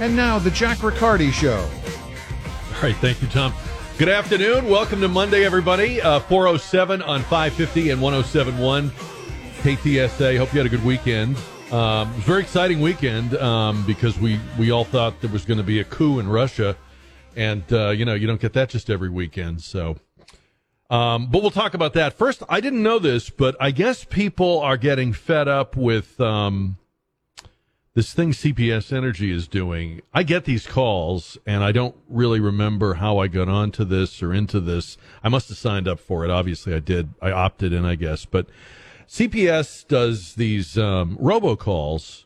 And now, The Jack Riccardi Show. All right, thank you, Tom. Good afternoon. Welcome to Monday, everybody. Uh, 407 on 550 and 1071 KTSA. Hope you had a good weekend. Um, it was a very exciting weekend um, because we, we all thought there was going to be a coup in Russia. And, uh, you know, you don't get that just every weekend. So, um, but we'll talk about that. First, I didn't know this, but I guess people are getting fed up with um, this thing CPS Energy is doing. I get these calls, and I don't really remember how I got onto this or into this. I must have signed up for it. Obviously, I did. I opted in, I guess. But CPS does these um, robocalls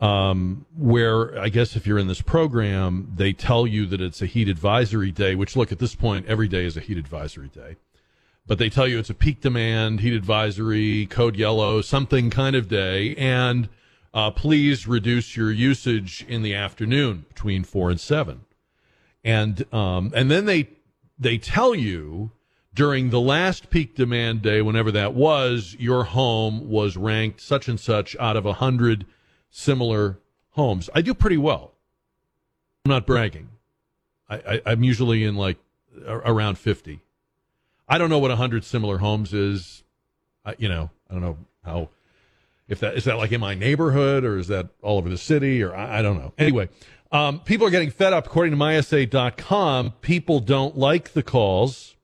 um, where I guess if you're in this program, they tell you that it's a heat advisory day, which look at this point, every day is a heat advisory day. But they tell you it's a peak demand, heat advisory, code yellow, something kind of day. And uh, please reduce your usage in the afternoon between four and seven. And, um, and then they, they tell you during the last peak demand day, whenever that was, your home was ranked such and such out of a hundred similar homes. I do pretty well. I'm not bragging. I, I, am usually in like around 50. I don't know what 100 similar homes is. I, you know, I don't know how, if that is that like in my neighborhood or is that all over the city or I, I don't know. Anyway, um, people are getting fed up. According to mysa.com, people don't like the calls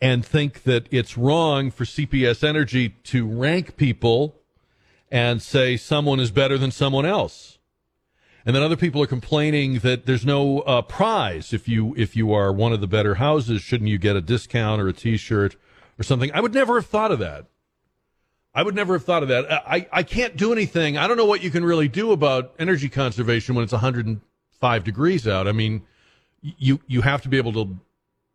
and think that it's wrong for CPS Energy to rank people and say someone is better than someone else. And then other people are complaining that there's no uh, prize if you if you are one of the better houses. Shouldn't you get a discount or a T-shirt or something? I would never have thought of that. I would never have thought of that. I, I can't do anything. I don't know what you can really do about energy conservation when it's 105 degrees out. I mean, you you have to be able to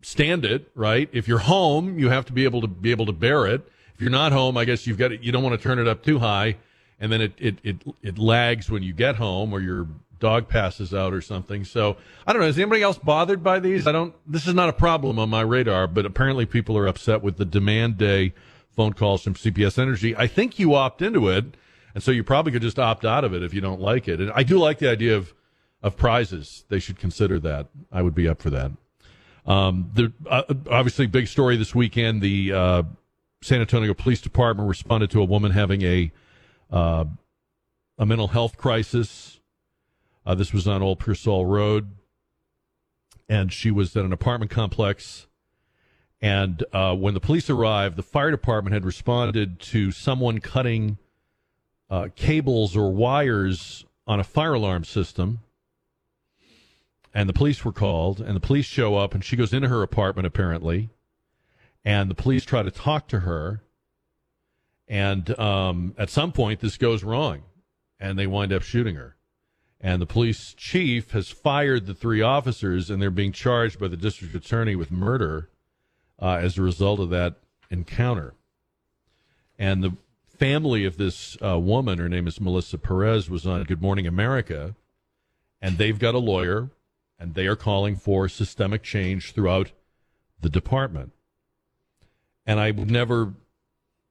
stand it, right? If you're home, you have to be able to be able to bear it. If you're not home, I guess you've got it. You don't want to turn it up too high, and then it it it, it lags when you get home, or your dog passes out or something. So I don't know. Is anybody else bothered by these? I don't. This is not a problem on my radar, but apparently people are upset with the demand day phone calls from CPS Energy. I think you opt into it, and so you probably could just opt out of it if you don't like it. And I do like the idea of of prizes. They should consider that. I would be up for that. Um, the uh, obviously big story this weekend. The uh, San Antonio Police Department responded to a woman having a uh, a mental health crisis. Uh, this was on Old Pearsall Road, and she was at an apartment complex. And uh, when the police arrived, the fire department had responded to someone cutting uh, cables or wires on a fire alarm system. And the police were called, and the police show up, and she goes into her apartment apparently and the police try to talk to her. And um, at some point, this goes wrong, and they wind up shooting her. And the police chief has fired the three officers, and they're being charged by the district attorney with murder uh, as a result of that encounter. And the family of this uh, woman, her name is Melissa Perez, was on Good Morning America, and they've got a lawyer, and they are calling for systemic change throughout the department and I would never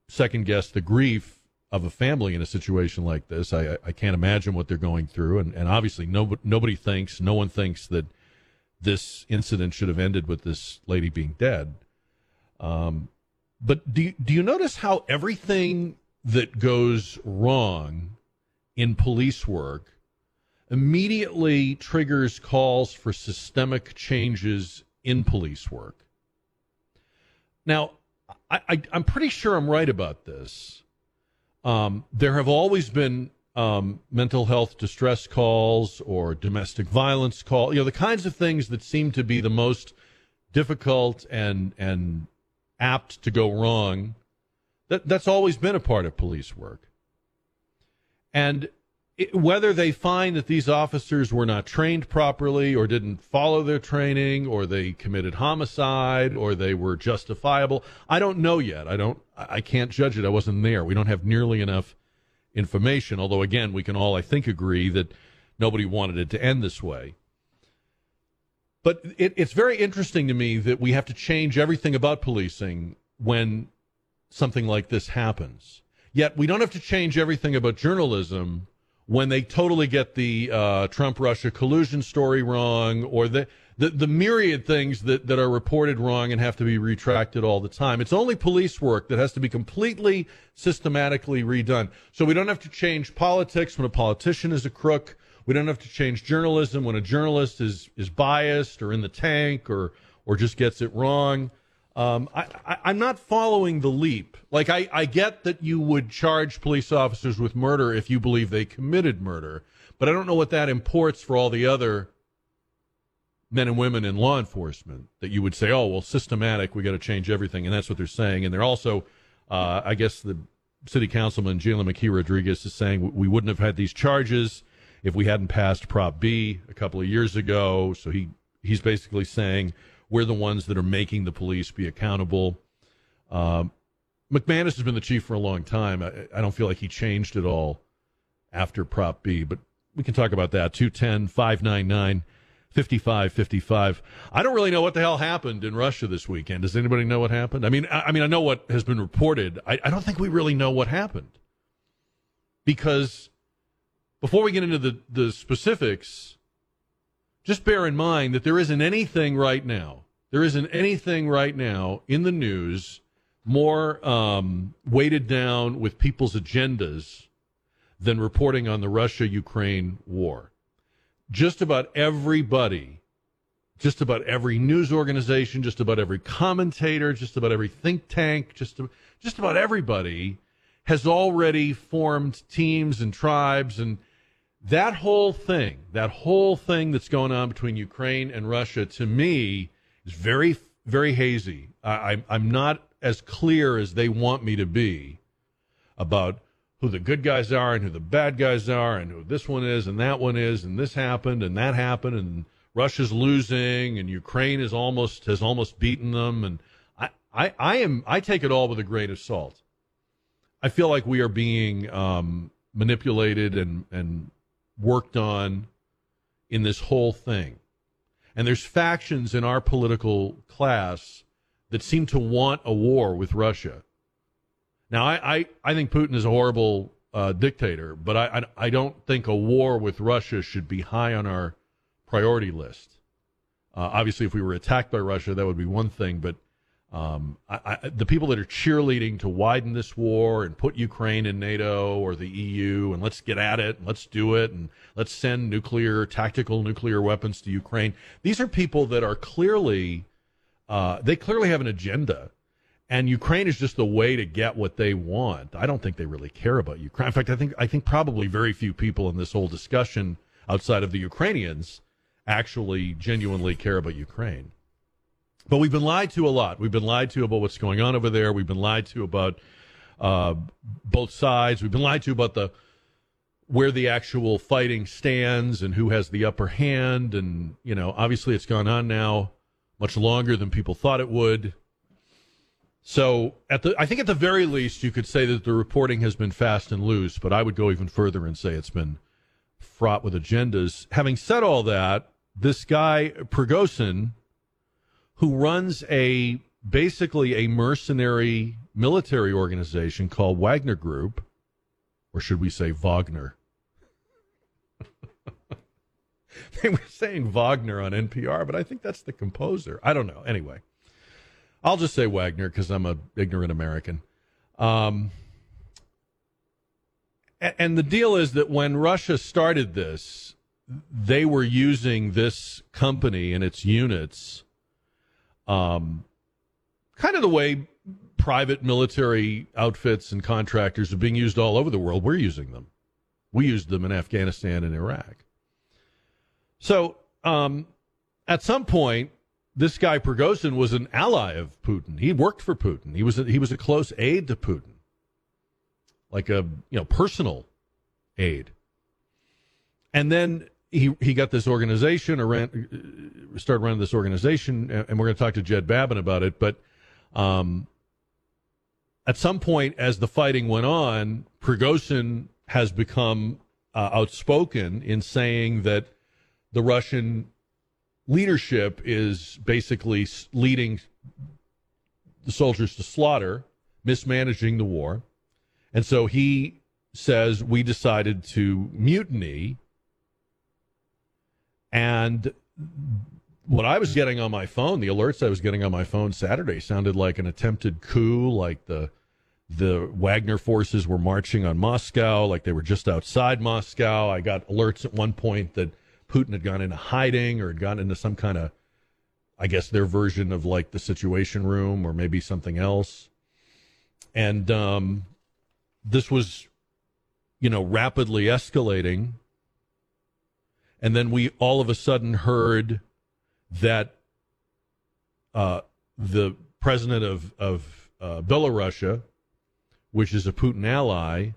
second guess the grief of a family in a situation like this. I, I can't imagine what they're going through, and, and obviously no, nobody thinks, no one thinks that this incident should have ended with this lady being dead. Um, but do do you notice how everything that goes wrong in police work immediately triggers calls for systemic changes in police work? Now, I, am pretty sure I'm right about this. Um, there have always been um, mental health distress calls or domestic violence call. You know the kinds of things that seem to be the most difficult and and apt to go wrong. That that's always been a part of police work. And it, whether they find that these officers were not trained properly or didn't follow their training or they committed homicide or they were justifiable i don't know yet i don't i can't judge it i wasn't there we don't have nearly enough information although again we can all i think agree that nobody wanted it to end this way but it, it's very interesting to me that we have to change everything about policing when something like this happens yet we don't have to change everything about journalism when they totally get the uh, Trump Russia collusion story wrong or the, the, the myriad things that, that are reported wrong and have to be retracted all the time. It's only police work that has to be completely systematically redone. So we don't have to change politics when a politician is a crook. We don't have to change journalism when a journalist is, is biased or in the tank or, or just gets it wrong. Um, I, am not following the leap. Like, I, I get that you would charge police officers with murder if you believe they committed murder, but I don't know what that imports for all the other men and women in law enforcement that you would say, oh, well, systematic, we got to change everything. And that's what they're saying. And they're also, uh, I guess, the city councilman, Jalen McKee Rodriguez, is saying we wouldn't have had these charges if we hadn't passed Prop B a couple of years ago. So he, he's basically saying we're the ones that are making the police be accountable. Um, McManus has been the chief for a long time. I, I, don't feel like he changed at all after Prop B, but we can talk about that. 210 599 5555. I don't really know what the hell happened in Russia this weekend. Does anybody know what happened? I mean, I, I mean, I know what has been reported. I, I don't think we really know what happened because before we get into the, the specifics, just bear in mind that there isn't anything right now. There isn't anything right now in the news more um, weighted down with people's agendas than reporting on the Russia Ukraine war. Just about everybody, just about every news organization, just about every commentator, just about every think tank, just, just about everybody has already formed teams and tribes and that whole thing, that whole thing that's going on between Ukraine and Russia, to me, is very, very hazy. I, I'm not as clear as they want me to be about who the good guys are and who the bad guys are and who this one is and that one is and this happened and that happened and Russia's losing and Ukraine is almost has almost beaten them and I, I, I am I take it all with a grain of salt. I feel like we are being um, manipulated and and worked on in this whole thing. And there's factions in our political class that seem to want a war with Russia. Now, I, I, I think Putin is a horrible uh, dictator, but I, I, I, don't think a war with Russia should be high on our priority list. Uh, obviously, if we were attacked by Russia, that would be one thing, but um, I, I, the people that are cheerleading to widen this war and put Ukraine in NATO or the EU and let's get at it and let's do it and let's send nuclear, tactical nuclear weapons to Ukraine. These are people that are clearly, uh, they clearly have an agenda. And Ukraine is just the way to get what they want. I don't think they really care about Ukraine. In fact, I think I think probably very few people in this whole discussion outside of the Ukrainians actually genuinely care about Ukraine. But we've been lied to a lot. We've been lied to about what's going on over there. We've been lied to about uh, both sides. We've been lied to about the where the actual fighting stands and who has the upper hand. And you know, obviously, it's gone on now much longer than people thought it would. So, at the, I think at the very least, you could say that the reporting has been fast and loose. But I would go even further and say it's been fraught with agendas. Having said all that, this guy Prigozhin who runs a basically a mercenary military organization called Wagner Group, or should we say Wagner? they were saying Wagner on NPR, but I think that's the composer. I don't know. Anyway, I'll just say Wagner because I'm a ignorant American. Um, and the deal is that when Russia started this, they were using this company and its units um, kind of the way private military outfits and contractors are being used all over the world. We're using them. We used them in Afghanistan and Iraq. So um, at some point, this guy Prigozhin was an ally of Putin. He worked for Putin. He was a, he was a close aide to Putin, like a you know personal aide. And then he he got this organization or ran, started running this organization, and we're going to talk to Jed Babbin about it. But um, at some point, as the fighting went on, Prigozhin has become uh, outspoken in saying that the Russian leadership is basically leading the soldiers to slaughter, mismanaging the war, and so he says we decided to mutiny. And what I was getting on my phone, the alerts I was getting on my phone Saturday sounded like an attempted coup, like the the Wagner forces were marching on Moscow, like they were just outside Moscow. I got alerts at one point that Putin had gone into hiding or had gone into some kind of, I guess, their version of like the Situation Room or maybe something else. And um, this was, you know, rapidly escalating. And then we all of a sudden heard that uh, the president of, of uh, Belarus, which is a Putin ally,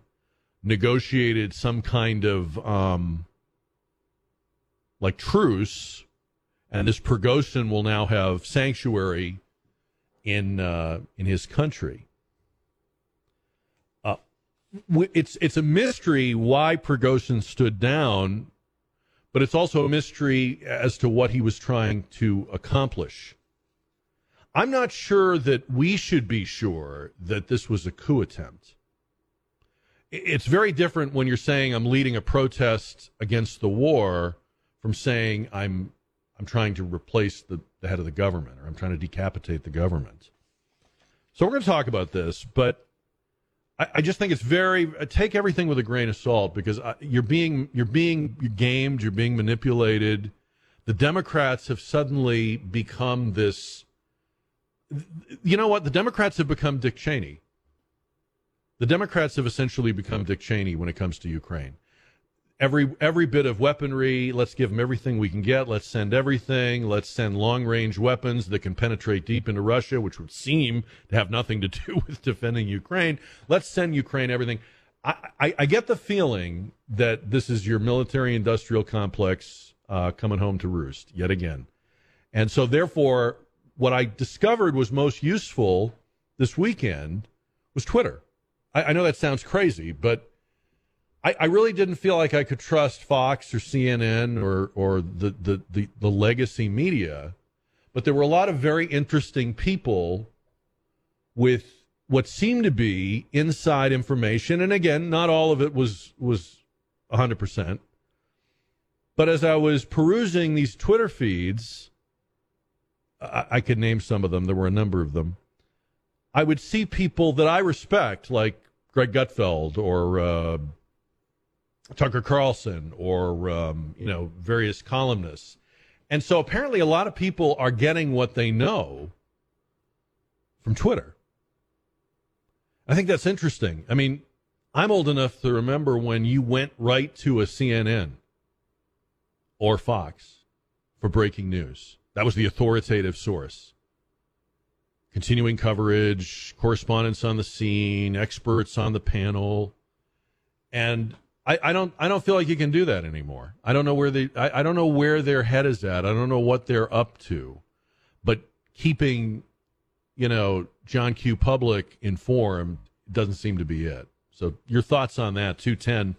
negotiated some kind of um, like truce, and this Prigozhin will now have sanctuary in uh, in his country. Uh, it's it's a mystery why Prigozhin stood down, but it's also a mystery as to what he was trying to accomplish. I'm not sure that we should be sure that this was a coup attempt. It's very different when you're saying I'm leading a protest against the war from saying I'm I'm trying to replace the, the head of the government or I'm trying to decapitate the government. So we're going to talk about this, but I, I just think it's very uh, take everything with a grain of salt because I, you're being you're being you're gamed, you're being manipulated. The Democrats have suddenly become this you know what? The Democrats have become Dick Cheney. The Democrats have essentially become Dick Cheney when it comes to Ukraine. Every every bit of weaponry, let's give them everything we can get. Let's send everything. Let's send long range weapons that can penetrate deep into Russia, which would seem to have nothing to do with defending Ukraine. Let's send Ukraine everything. I, I, I get the feeling that this is your military industrial complex uh, coming home to roost yet again. And so, therefore, what I discovered was most useful this weekend was Twitter. I, I know that sounds crazy, but I, I, really didn't feel like I could trust Fox or CNN or or the, the, the, the legacy media. But there were a lot of very interesting people with what seemed to be inside information. And again, not all of it was was hundred percent. But as I was perusing these Twitter feeds, I, I could name some of them. There were a number of them. I would see people that I respect, like Greg Gutfeld or uh, Tucker Carlson or um, you know various columnists, and so apparently a lot of people are getting what they know from Twitter. I think that's interesting. I mean, I'm old enough to remember when you went right to a CNN or Fox for breaking news. That was the authoritative source. Continuing coverage, correspondence on the scene, experts on the panel. And I, I, don't I don't feel like you can do that anymore. I don't know where they I, I don't know where their head is at. I don't know what they're up to. But keeping, you know, John Q public informed doesn't seem to be it. So your thoughts on that, 210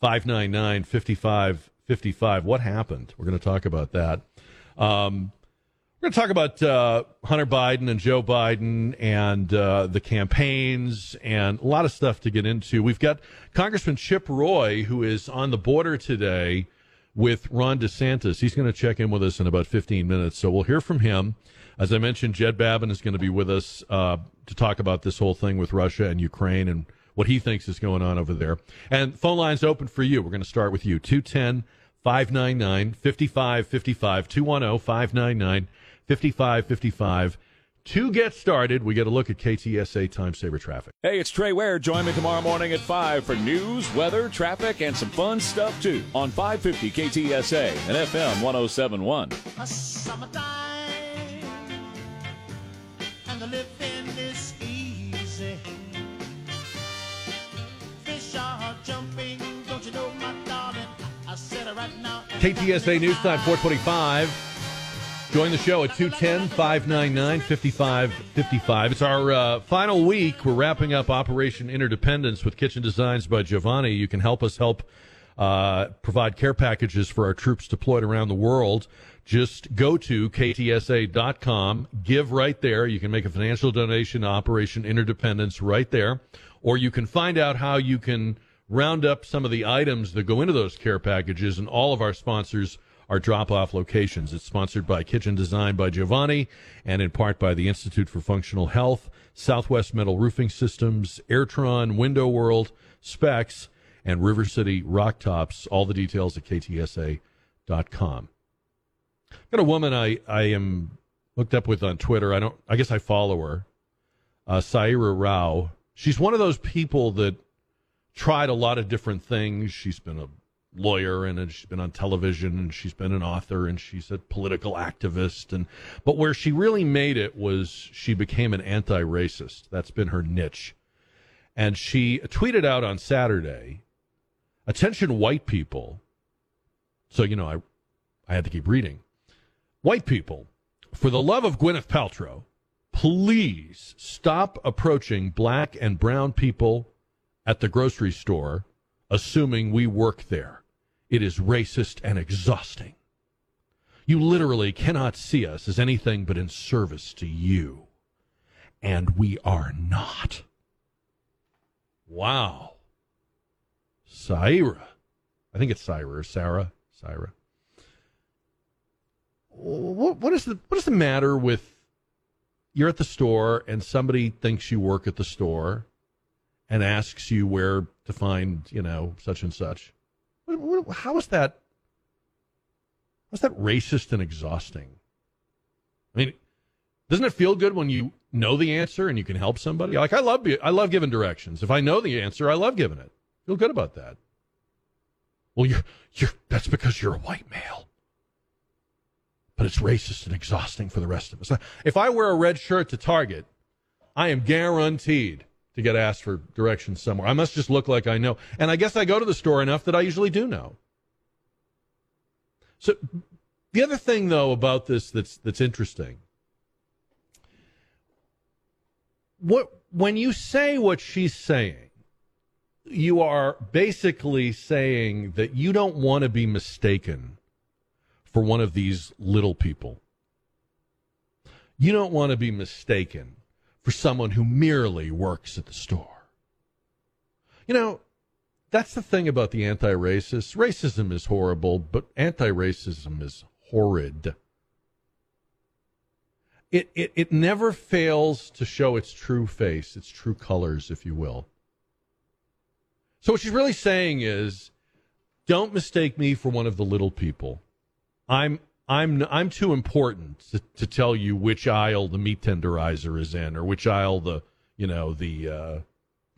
599 5555. What happened? We're going to talk about that. Um, we're going to talk about uh, Hunter Biden and Joe Biden and uh, the campaigns and a lot of stuff to get into. We've got Congressman Chip Roy, who is on the border today with Ron DeSantis. He's going to check in with us in about 15 minutes. So we'll hear from him. As I mentioned, Jed Babbin is going to be with us uh, to talk about this whole thing with Russia and Ukraine and what he thinks is going on over there. And phone lines open for you. We're going to start with you 210 599 5555 210 599 5555. To get started, we get a look at KTSA time saver traffic. Hey, it's Trey Ware. Join me tomorrow morning at 5 for news, weather, traffic, and some fun stuff too on 550 KTSA and FM 1071. KTSA News Time 425. Join the show at 210 599 5555. It's our uh, final week. We're wrapping up Operation Interdependence with Kitchen Designs by Giovanni. You can help us help uh, provide care packages for our troops deployed around the world. Just go to ktsa.com, give right there. You can make a financial donation to Operation Interdependence right there, or you can find out how you can round up some of the items that go into those care packages, and all of our sponsors are drop off locations. It's sponsored by Kitchen Design by Giovanni and in part by the Institute for Functional Health, Southwest Metal Roofing Systems, Airtron, Window World, Specs, and River City Rock Tops. All the details at ktsa.com. Got a woman I, I am hooked up with on Twitter. I don't. I guess I follow her. Uh, Saira Rao. She's one of those people that tried a lot of different things. She's been a lawyer and she's been on television and she's been an author and she's a political activist and but where she really made it was she became an anti-racist. That's been her niche. And she tweeted out on Saturday, "Attention white people." So, you know, I I had to keep reading. White people, for the love of Gwyneth Paltrow, please stop approaching black and brown people at the grocery store assuming we work there. It is racist and exhausting. You literally cannot see us as anything but in service to you. And we are not. Wow. Syra. I think it's Syra or Sarah. Syra. What, what is the what is the matter with you're at the store and somebody thinks you work at the store and asks you where to find, you know, such and such. How is that? How's that racist and exhausting? I mean, doesn't it feel good when you know the answer and you can help somebody? Like I love, I love giving directions. If I know the answer, I love giving it. Feel good about that. Well, you're, you're. That's because you're a white male. But it's racist and exhausting for the rest of us. If I wear a red shirt to Target, I am guaranteed to get asked for directions somewhere. I must just look like I know. And I guess I go to the store enough that I usually do know. So the other thing though about this that's that's interesting. What when you say what she's saying, you are basically saying that you don't want to be mistaken for one of these little people. You don't want to be mistaken for someone who merely works at the store. You know, that's the thing about the anti racist. Racism is horrible, but anti racism is horrid. It, it, it never fails to show its true face, its true colors, if you will. So, what she's really saying is don't mistake me for one of the little people. I'm I'm I'm too important to, to, tell you which aisle the meat tenderizer is in, or which aisle the you know the uh,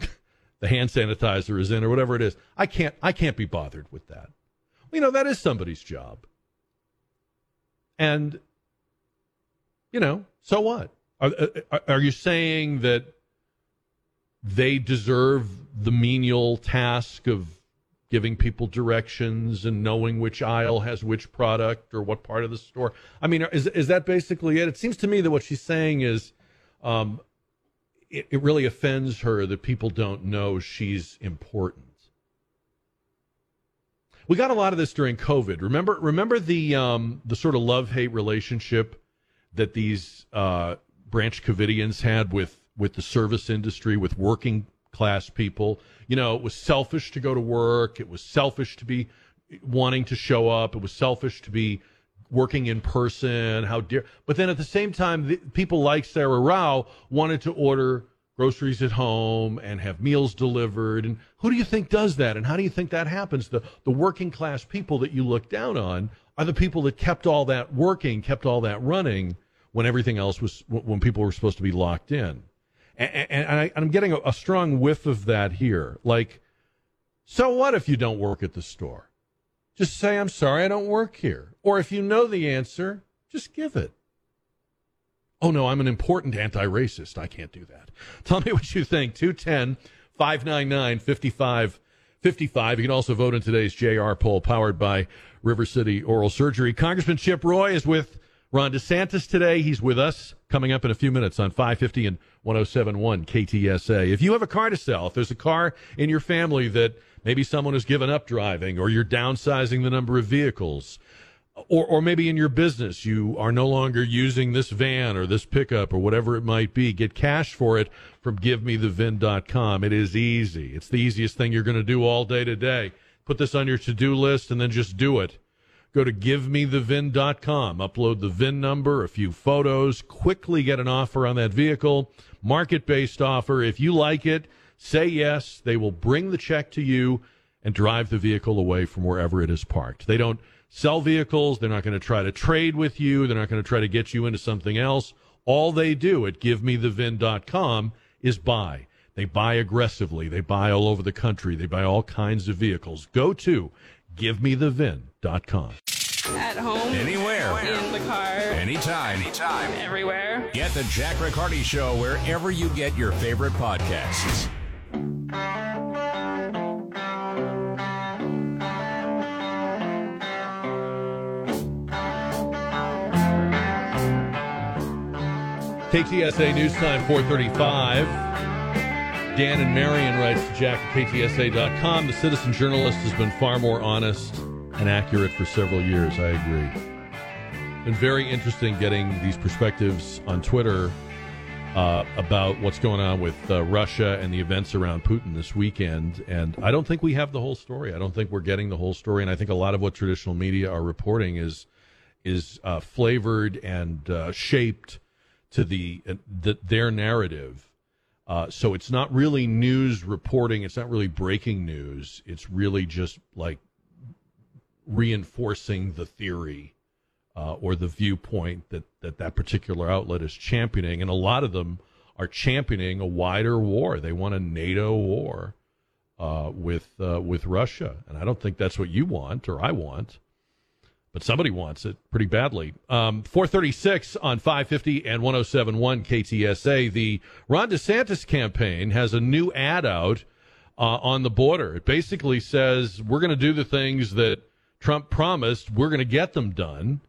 the hand sanitizer is in, or whatever it is. I can't I can't be bothered with that. You know that is somebody's job, and you know so what? Are, are, are you saying that they deserve the menial task of giving people directions and knowing which aisle has which product or what part of the store. I mean, is is that basically it? It seems to me that what she's saying is, um, it, it really offends her that people don't know she's important. We got a lot of this during COVID. Remember, remember the um, the sort of love hate relationship that these uh, Branch Covidians had with with the service industry, with working class people. You know, it was selfish to go to work. It was selfish to be wanting to show up. It was selfish to be working in person. How dear. But then at the same time, the, people like Sarah Rao wanted to order groceries at home and have meals delivered. And who do you think does that? And how do you think that happens? The the working class people that you look down on are the people that kept all that working, kept all that running when everything else was when people were supposed to be locked in and, and I, am getting a, a strong whiff of that here. Like, so what if you don't work at the store? Just say, I'm sorry, I don't work here. Or if you know the answer, just give it. Oh, no, I'm an important anti racist. I can't do that. Tell me what you think. 210 599 5555. You can also vote in today's JR poll powered by River City Oral Surgery. Congressman Chip Roy is with Ron DeSantis today. He's with us coming up in a few minutes on 550 and 1071 KTSA. If you have a car to sell, if there's a car in your family that maybe someone has given up driving or you're downsizing the number of vehicles, or, or maybe in your business, you are no longer using this van or this pickup or whatever it might be. Get cash for it from givemethevin.com. It is easy. It's the easiest thing you're going to do all day today. Put this on your to do list and then just do it. Go to givemethevin.com, upload the VIN number, a few photos, quickly get an offer on that vehicle, market based offer. If you like it, say yes. They will bring the check to you and drive the vehicle away from wherever it is parked. They don't sell vehicles. They're not going to try to trade with you. They're not going to try to get you into something else. All they do at givemethevin.com is buy. They buy aggressively. They buy all over the country. They buy all kinds of vehicles. Go to givemethevin.com. At home, Anywhere. in the car, Anytime. Anytime. everywhere. Get the Jack Riccardi Show wherever you get your favorite podcasts. KTSA News Time 435. Dan and Marion writes to Jack at KTSA.com. The citizen journalist has been far more honest and accurate for several years. I agree. Been very interesting getting these perspectives on Twitter uh, about what's going on with uh, Russia and the events around Putin this weekend. And I don't think we have the whole story. I don't think we're getting the whole story. And I think a lot of what traditional media are reporting is is uh, flavored and uh, shaped to the, uh, the their narrative. Uh, so it's not really news reporting. It's not really breaking news. It's really just like reinforcing the theory uh, or the viewpoint that, that that particular outlet is championing. And a lot of them are championing a wider war. They want a NATO war uh, with uh, with Russia, and I don't think that's what you want or I want but somebody wants it pretty badly. Um, 436 on 550 and 1071 KTSA. The Ron DeSantis campaign has a new ad out uh, on the border. It basically says we're going to do the things that Trump promised, we're going to get them done.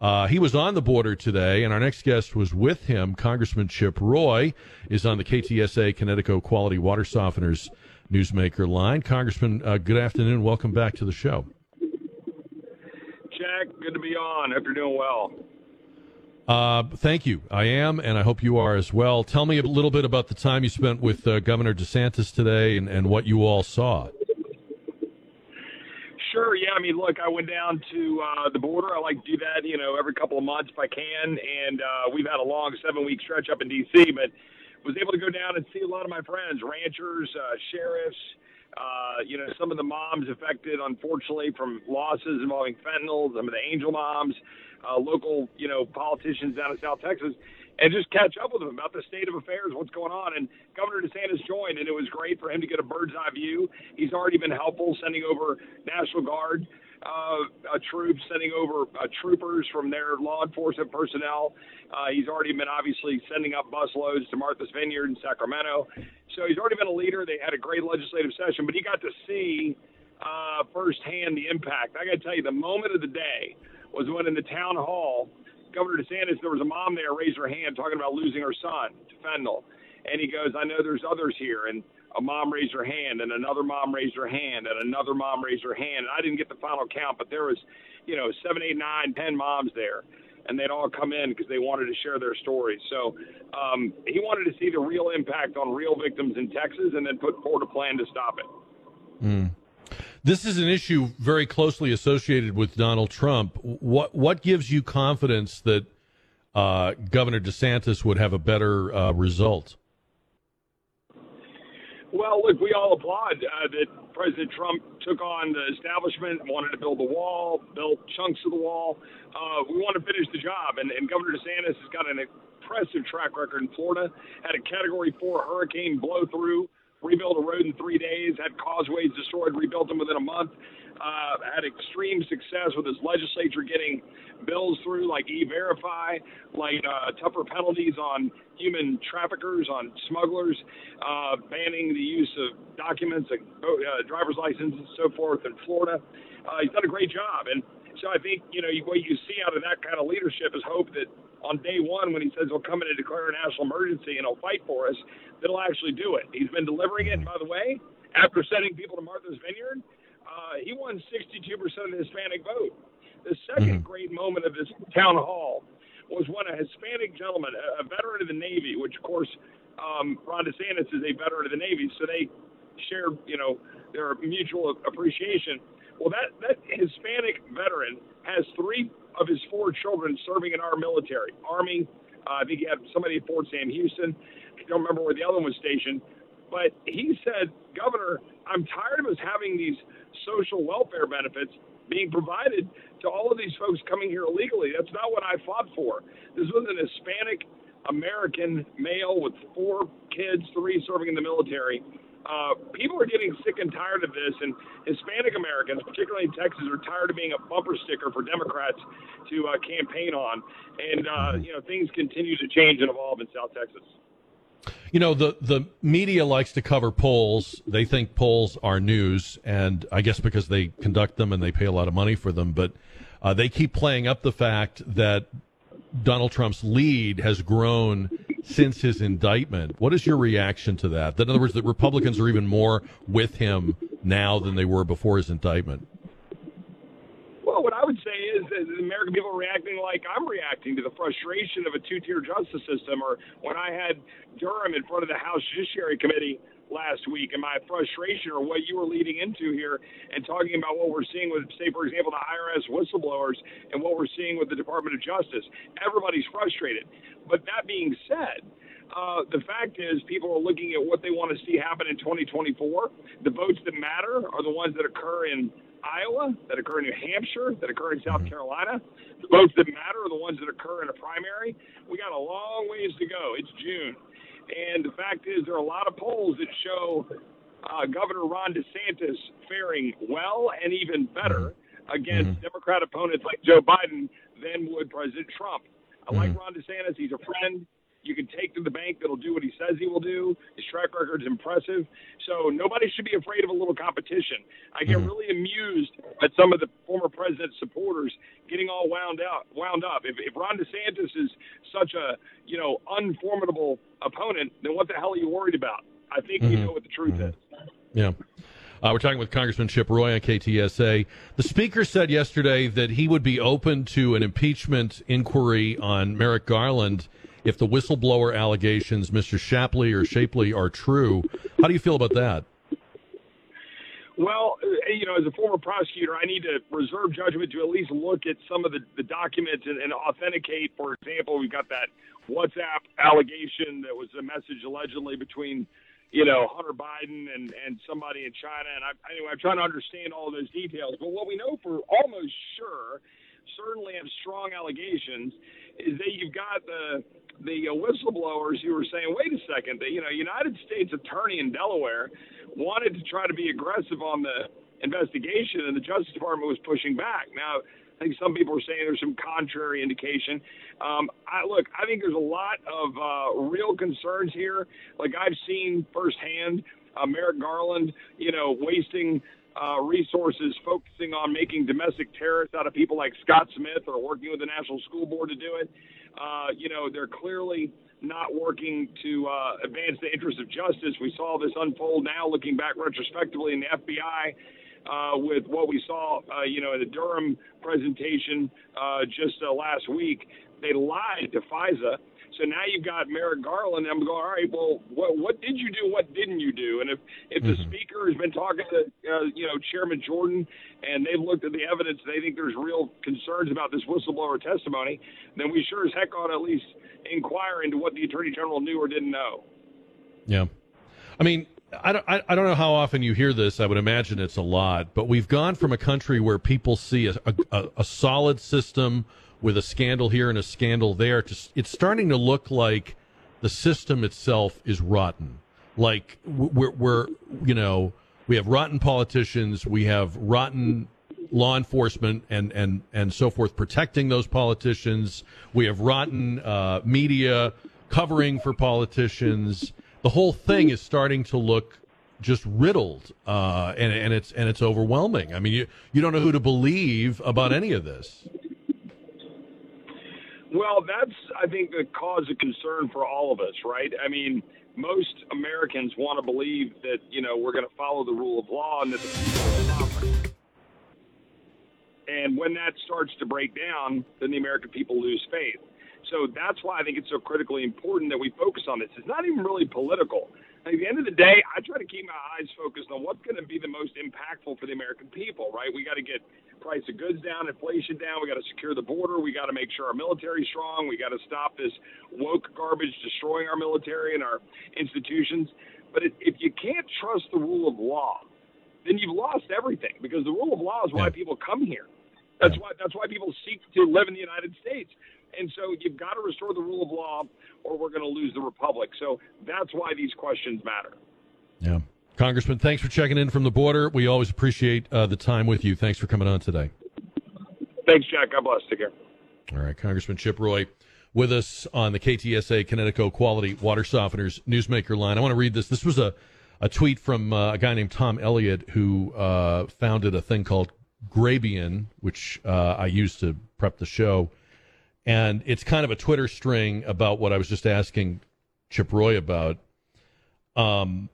Uh, he was on the border today, and our next guest was with him. Congressman Chip Roy is on the KTSA Connecticut Quality Water Softeners newsmaker line. Congressman, uh, good afternoon. Welcome back to the show. Jack, good to be on. Hope you're doing well. Uh, thank you. I am, and I hope you are as well. Tell me a little bit about the time you spent with uh, Governor DeSantis today and, and what you all saw. Sure. Yeah. I mean, look, I went down to uh, the border. I like to do that, you know, every couple of months if I can. And uh, we've had a long seven week stretch up in D.C., but was able to go down and see a lot of my friends, ranchers, uh, sheriffs, uh, you know, some of the moms affected, unfortunately, from losses involving fentanyl, some of the angel moms, uh, local, you know, politicians down in South Texas, and just catch up with them about the state of affairs, what's going on. And Governor DeSantis joined, and it was great for him to get a bird's eye view. He's already been helpful, sending over National Guard uh, uh, troops, sending over uh, troopers from their law enforcement personnel. Uh, he's already been obviously sending up busloads to Martha's Vineyard in Sacramento. So he's already been a leader. They had a great legislative session, but he got to see uh, firsthand the impact. I got to tell you, the moment of the day was when in the town hall, Governor DeSantis, there was a mom there raised her hand talking about losing her son to fentanyl. And he goes, I know there's others here. And a mom raised her hand, and another mom raised her hand, and another mom raised her hand. And I didn't get the final count, but there was, you know, seven, eight, nine, ten moms there, and they'd all come in because they wanted to share their stories. So um, he wanted to see the real impact on real victims in Texas, and then put forward a plan to stop it. Mm. This is an issue very closely associated with Donald Trump. What what gives you confidence that uh, Governor DeSantis would have a better uh, result? Well, look, we all applaud uh, that President Trump took on the establishment, wanted to build the wall, built chunks of the wall. Uh, we want to finish the job, and, and Governor DeSantis has got an impressive track record in Florida. Had a Category Four hurricane blow through, rebuilt a road in three days, had causeways destroyed, rebuilt them within a month. Uh, had extreme success with his legislature getting bills through like e-verify, like uh, tougher penalties on human traffickers, on smugglers, uh, banning the use of documents, like uh, driver's licenses, and so forth in Florida. Uh, he's done a great job, and so I think you know what you see out of that kind of leadership is hope that on day one when he says he'll come in and declare a national emergency and he'll fight for us, that he'll actually do it. He's been delivering it, by the way, after sending people to Martha's Vineyard. Uh, he won 62% of the Hispanic vote. The 2nd mm-hmm. great moment of this town hall was when a Hispanic gentleman, a, a veteran of the Navy, which of course um, Ron DeSantis is a veteran of the Navy, so they share, you know, their mutual appreciation. Well, that that Hispanic veteran has three of his four children serving in our military, Army. Uh, I think he had somebody at Fort Sam Houston. I don't remember where the other one was stationed. But he said, Governor, I'm tired of us having these social welfare benefits being provided to all of these folks coming here illegally. That's not what I fought for. This was an Hispanic American male with four kids, three serving in the military. Uh, people are getting sick and tired of this, and Hispanic Americans, particularly in Texas, are tired of being a bumper sticker for Democrats to uh, campaign on. And uh, you know, things continue to change and evolve in South Texas. You know, the, the media likes to cover polls. They think polls are news, and I guess because they conduct them and they pay a lot of money for them, but uh, they keep playing up the fact that Donald Trump's lead has grown since his indictment. What is your reaction to that? In other words, that Republicans are even more with him now than they were before his indictment. Well, what I would say is that American people are reacting like I'm reacting to the frustration of a two-tier justice system, or when I had Durham in front of the House Judiciary Committee last week, and my frustration, or what you were leading into here, and talking about what we're seeing with, say, for example, the IRS whistleblowers, and what we're seeing with the Department of Justice. Everybody's frustrated. But that being said, uh, the fact is, people are looking at what they want to see happen in 2024. The votes that matter are the ones that occur in Iowa, that occur in New Hampshire, that occur in South mm-hmm. Carolina. The votes that matter are the ones that occur in a primary. We got a long ways to go. It's June. And the fact is, there are a lot of polls that show uh, Governor Ron DeSantis faring well and even better mm-hmm. against mm-hmm. Democrat opponents like Joe Biden than would President Trump. I like mm-hmm. Ron DeSantis. He's a friend you can take to the bank that'll do what he says he will do. His track record is impressive. So nobody should be afraid of a little competition. I get mm-hmm. really amused at some of the former president's supporters getting all wound out, wound up. If, if Ron DeSantis is such a you know unformidable opponent, then what the hell are you worried about? I think mm-hmm. you know what the truth mm-hmm. is. Yeah. Uh, we're talking with Congressman Chip Roy on KTSA. The Speaker said yesterday that he would be open to an impeachment inquiry on Merrick Garland if the whistleblower allegations, Mr. Shapley or Shapley, are true. How do you feel about that? Well, uh, you know, as a former prosecutor, I need to reserve judgment to at least look at some of the, the documents and, and authenticate. For example, we've got that WhatsApp allegation that was a message allegedly between, you know, Hunter Biden and, and somebody in China. And I, anyway, I'm trying to understand all those details. But what we know for almost sure, certainly have strong allegations, is that you've got the the uh, whistleblowers who were saying, wait a second, the you know United States Attorney in Delaware wanted to try to be aggressive on the investigation, and the Justice Department was pushing back. Now, I think some people are saying there's some contrary indication. Um, I, look, I think there's a lot of uh, real concerns here. Like I've seen firsthand, uh, Merrick Garland, you know, wasting uh, resources focusing on making domestic terrorists out of people like Scott Smith or working with the National School Board to do it. Uh, you know, they're clearly not working to uh, advance the interests of justice. We saw this unfold now, looking back retrospectively in the FBI. Uh, with what we saw, uh, you know, in the Durham presentation uh, just uh, last week, they lied to FISA so now you've got Merrick Garland. I'm going, all right, well, what, what did you do? What didn't you do? And if, if mm-hmm. the speaker has been talking to, uh, you know, Chairman Jordan and they've looked at the evidence, they think there's real concerns about this whistleblower testimony, then we sure as heck ought to at least inquire into what the Attorney General knew or didn't know. Yeah. I mean, I don't, I, don't know how often you hear this. I would imagine it's a lot, but we've gone from a country where people see a, a, a solid system with a scandal here and a scandal there. It's starting to look like the system itself is rotten. Like we're, we're, you know, we have rotten politicians, we have rotten law enforcement and and and so forth protecting those politicians. We have rotten uh, media covering for politicians. The whole thing is starting to look just riddled, uh, and and it's and it's overwhelming. I mean, you you don't know who to believe about any of this. Well, that's I think the cause of concern for all of us, right? I mean, most Americans want to believe that you know we're going to follow the rule of law and that the And when that starts to break down, then the American people lose faith. So that's why I think it's so critically important that we focus on this. It's not even really political. At the end of the day, I try to keep my eyes focused on what's going to be the most impactful for the American people, right? We got to get price of goods down, inflation down. We got to secure the border. We got to make sure our military is strong. We got to stop this woke garbage destroying our military and our institutions. But if you can't trust the rule of law, then you've lost everything because the rule of law is why Yeah. people come here. That's why that's why people seek to live in the United States. And so you've got to restore the rule of law or we're going to lose the republic. So that's why these questions matter. Yeah. Congressman, thanks for checking in from the border. We always appreciate uh, the time with you. Thanks for coming on today. Thanks, Jack. God bless. Take care. All right, Congressman Chip Roy with us on the KTSA Kinetico Quality Water Softeners Newsmaker line. I want to read this. This was a, a tweet from uh, a guy named Tom Elliott who uh, founded a thing called Grabien, which uh, I used to prep the show. And it's kind of a Twitter string about what I was just asking Chip Roy about. Um,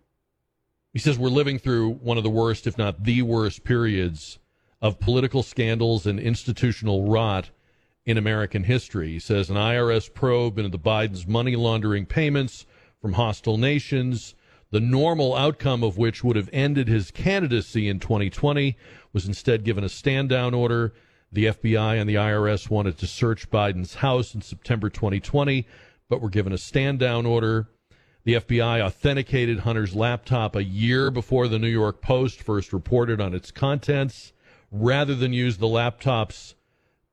he says we're living through one of the worst, if not the worst, periods of political scandals and institutional rot in American history. He says an IRS probe into the Biden's money laundering payments from hostile nations, the normal outcome of which would have ended his candidacy in 2020, was instead given a stand down order. The FBI and the IRS wanted to search Biden's house in September 2020, but were given a stand down order. The FBI authenticated Hunter's laptop a year before the New York Post first reported on its contents, rather than use the laptop's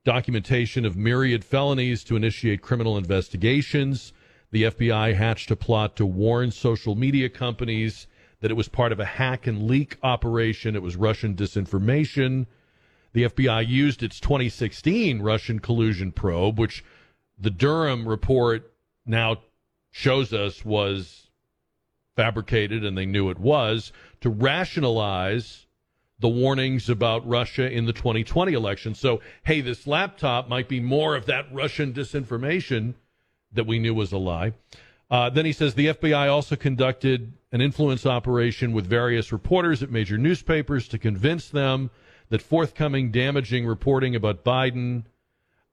documentation of myriad felonies to initiate criminal investigations. The FBI hatched a plot to warn social media companies that it was part of a hack and leak operation. It was Russian disinformation. The FBI used its 2016 Russian collusion probe, which the Durham report now shows us was fabricated and they knew it was, to rationalize the warnings about Russia in the 2020 election. So, hey, this laptop might be more of that Russian disinformation that we knew was a lie. Uh, then he says the FBI also conducted an influence operation with various reporters at major newspapers to convince them that forthcoming damaging reporting about Biden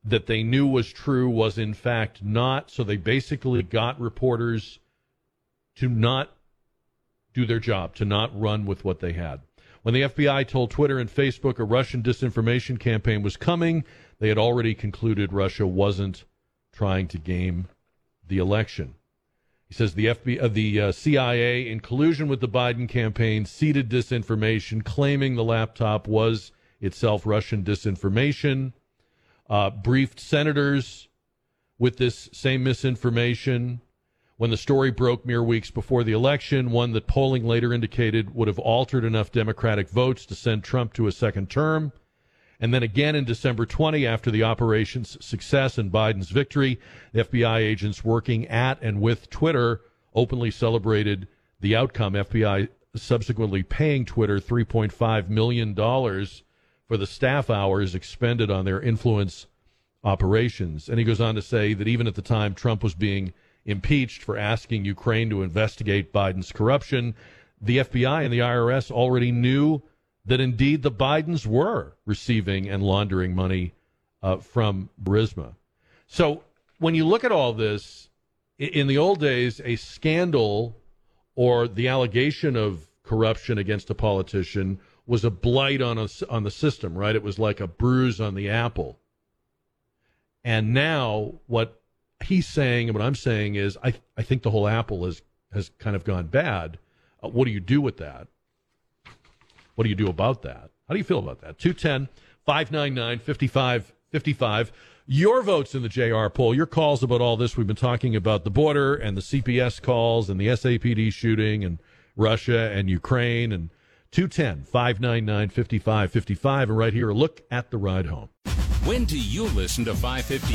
that they knew was true was in fact not. So they basically got reporters to not do their job, to not run with what they had. When the FBI told Twitter and Facebook a Russian disinformation campaign was coming, they had already concluded Russia wasn't trying to game the election. He says the FBI, uh, the uh, CIA, in collusion with the Biden campaign, seeded disinformation, claiming the laptop was itself Russian disinformation. Uh, briefed senators with this same misinformation. When the story broke mere weeks before the election, one that polling later indicated would have altered enough Democratic votes to send Trump to a second term. And then again in December 20, after the operation's success and Biden's victory, FBI agents working at and with Twitter openly celebrated the outcome. FBI subsequently paying Twitter $3.5 million for the staff hours expended on their influence operations. And he goes on to say that even at the time Trump was being impeached for asking Ukraine to investigate Biden's corruption, the FBI and the IRS already knew that indeed the Bidens were receiving and laundering money uh, from Burisma. So when you look at all this, in the old days, a scandal or the allegation of corruption against a politician was a blight on a, on the system, right? It was like a bruise on the apple. And now what he's saying and what I'm saying is I I think the whole apple has has kind of gone bad. Uh, what do you do with that? What do you do about that? How do you feel about that? 210 599 5555. Your votes in the JR poll, your calls about all this. We've been talking about the border and the CPS calls and the SAPD shooting and Russia and Ukraine and 210 599 5555. And right here, a look at the ride home. When do you listen to 550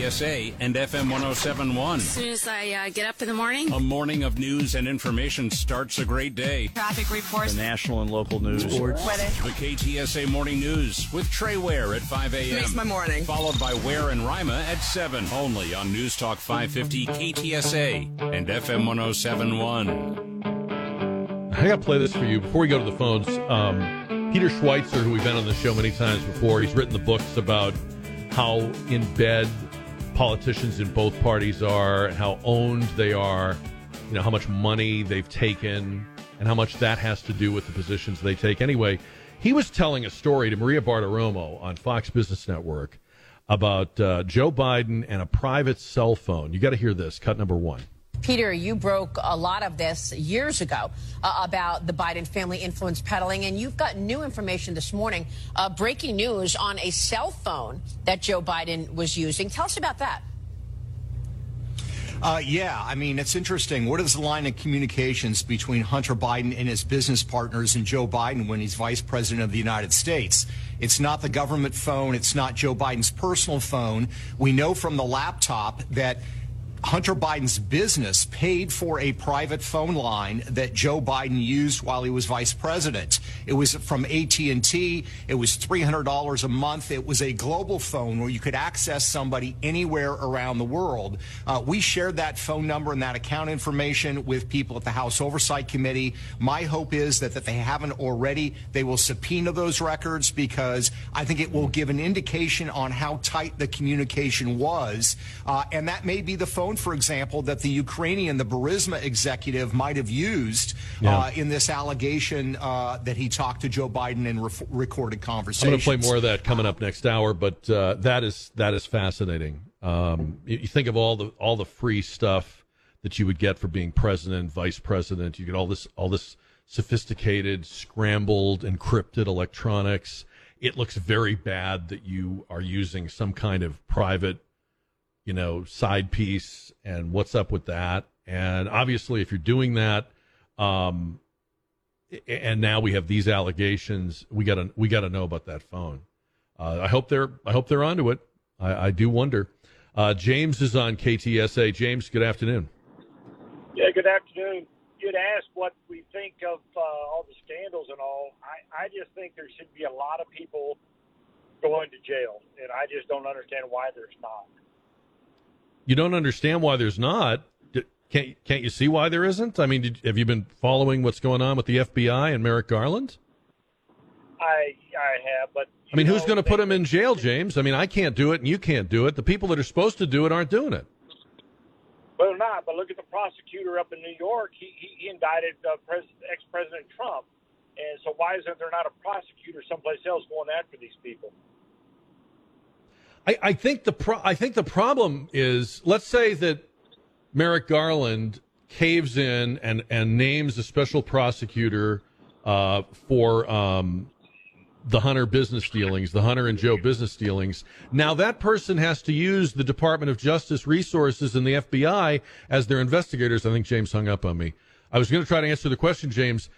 KTSA and FM 1071? As soon as I uh, get up in the morning, A morning of news and information starts a great day. traffic reports. national and local news. Weather. The KTSA Morning News with Trey Ware at 5 a.m. Makes my morning. Followed by Ware and Rima at 7. Only on News Talk 550 KTSA and FM 1071. I got to play this for you before we go to the phones. Um, Peter Schweizer, who we've been on the show many times before, he's written the books about how in bed politicians in both parties are and how owned they are, you know, how much money they've taken and how much that has to do with the positions they take. Anyway, he was telling a story to Maria Bartiromo on Fox Business Network about uh, Joe Biden and a private cell phone. You got to hear this. Cut number one. Peter, you broke a lot of this years ago uh, about the Biden family influence peddling, and you've got new information this morning. Uh, breaking news on a cell phone that Joe Biden was using. Tell us about that. Uh, yeah, I mean, it's interesting. What is the line of communications between Hunter Biden and his business partners and Joe Biden when he's vice president of the United States? It's not the government phone. It's not Joe Biden's personal phone. We know from the laptop that Hunter Biden's business paid for a private phone line that Joe Biden used while he was vice president. It was from AT&T. It was $300 a month. It was a global phone where you could access somebody anywhere around the world. Uh, we shared that phone number and that account information with people at the House Oversight Committee. My hope is that if they haven't already, they will subpoena those records because I think it will give an indication on how tight the communication was. Uh, and that may be the phone for example, that the Ukrainian, the Burisma executive might have used Yeah. uh, in this allegation uh, that he talked to Joe Biden in ref- recorded conversations. I'm going to play more of that coming up next hour, but uh, that is that is fascinating. Um, you, you think of all the all the free stuff that you would get for being president, vice president. You get all this all this sophisticated, scrambled, encrypted electronics. It looks very bad that you are using some kind of private, you know, side piece. And what's up with that? And obviously, if you're doing that, um, and now we have these allegations. We got to we got to know about that phone. Uh, I hope they're I hope they're onto it. I, I do wonder. Uh, James is on KTSA. James, good afternoon. Yeah, good afternoon. You'd asked what we think of uh, all the scandals and all. I, I just think there should be a lot of people going to jail, and I just don't understand why there's not. You don't understand why there's not. Can't can't you see why there isn't? I mean, did, have you been following what's going on with the FBI and Merrick Garland? I I have, but I mean, who's going to put him in jail, James? I mean, I can't do it, and you can't do it. The people that are supposed to do it aren't doing it. Well, not. But look at the prosecutor up in New York. He he, he indicted uh, pres- ex-president Trump, and so why isn't there not a prosecutor someplace else going after these people? I, I think the pro- I think the problem is let's say that Merrick Garland caves in and and names a special prosecutor uh, for um, the Hunter business dealings, the Hunter and Joe business dealings. Now that person has to use the Department of Justice resources and the FBI as their investigators. I think James hung up on me. I was going to try to answer the question, James.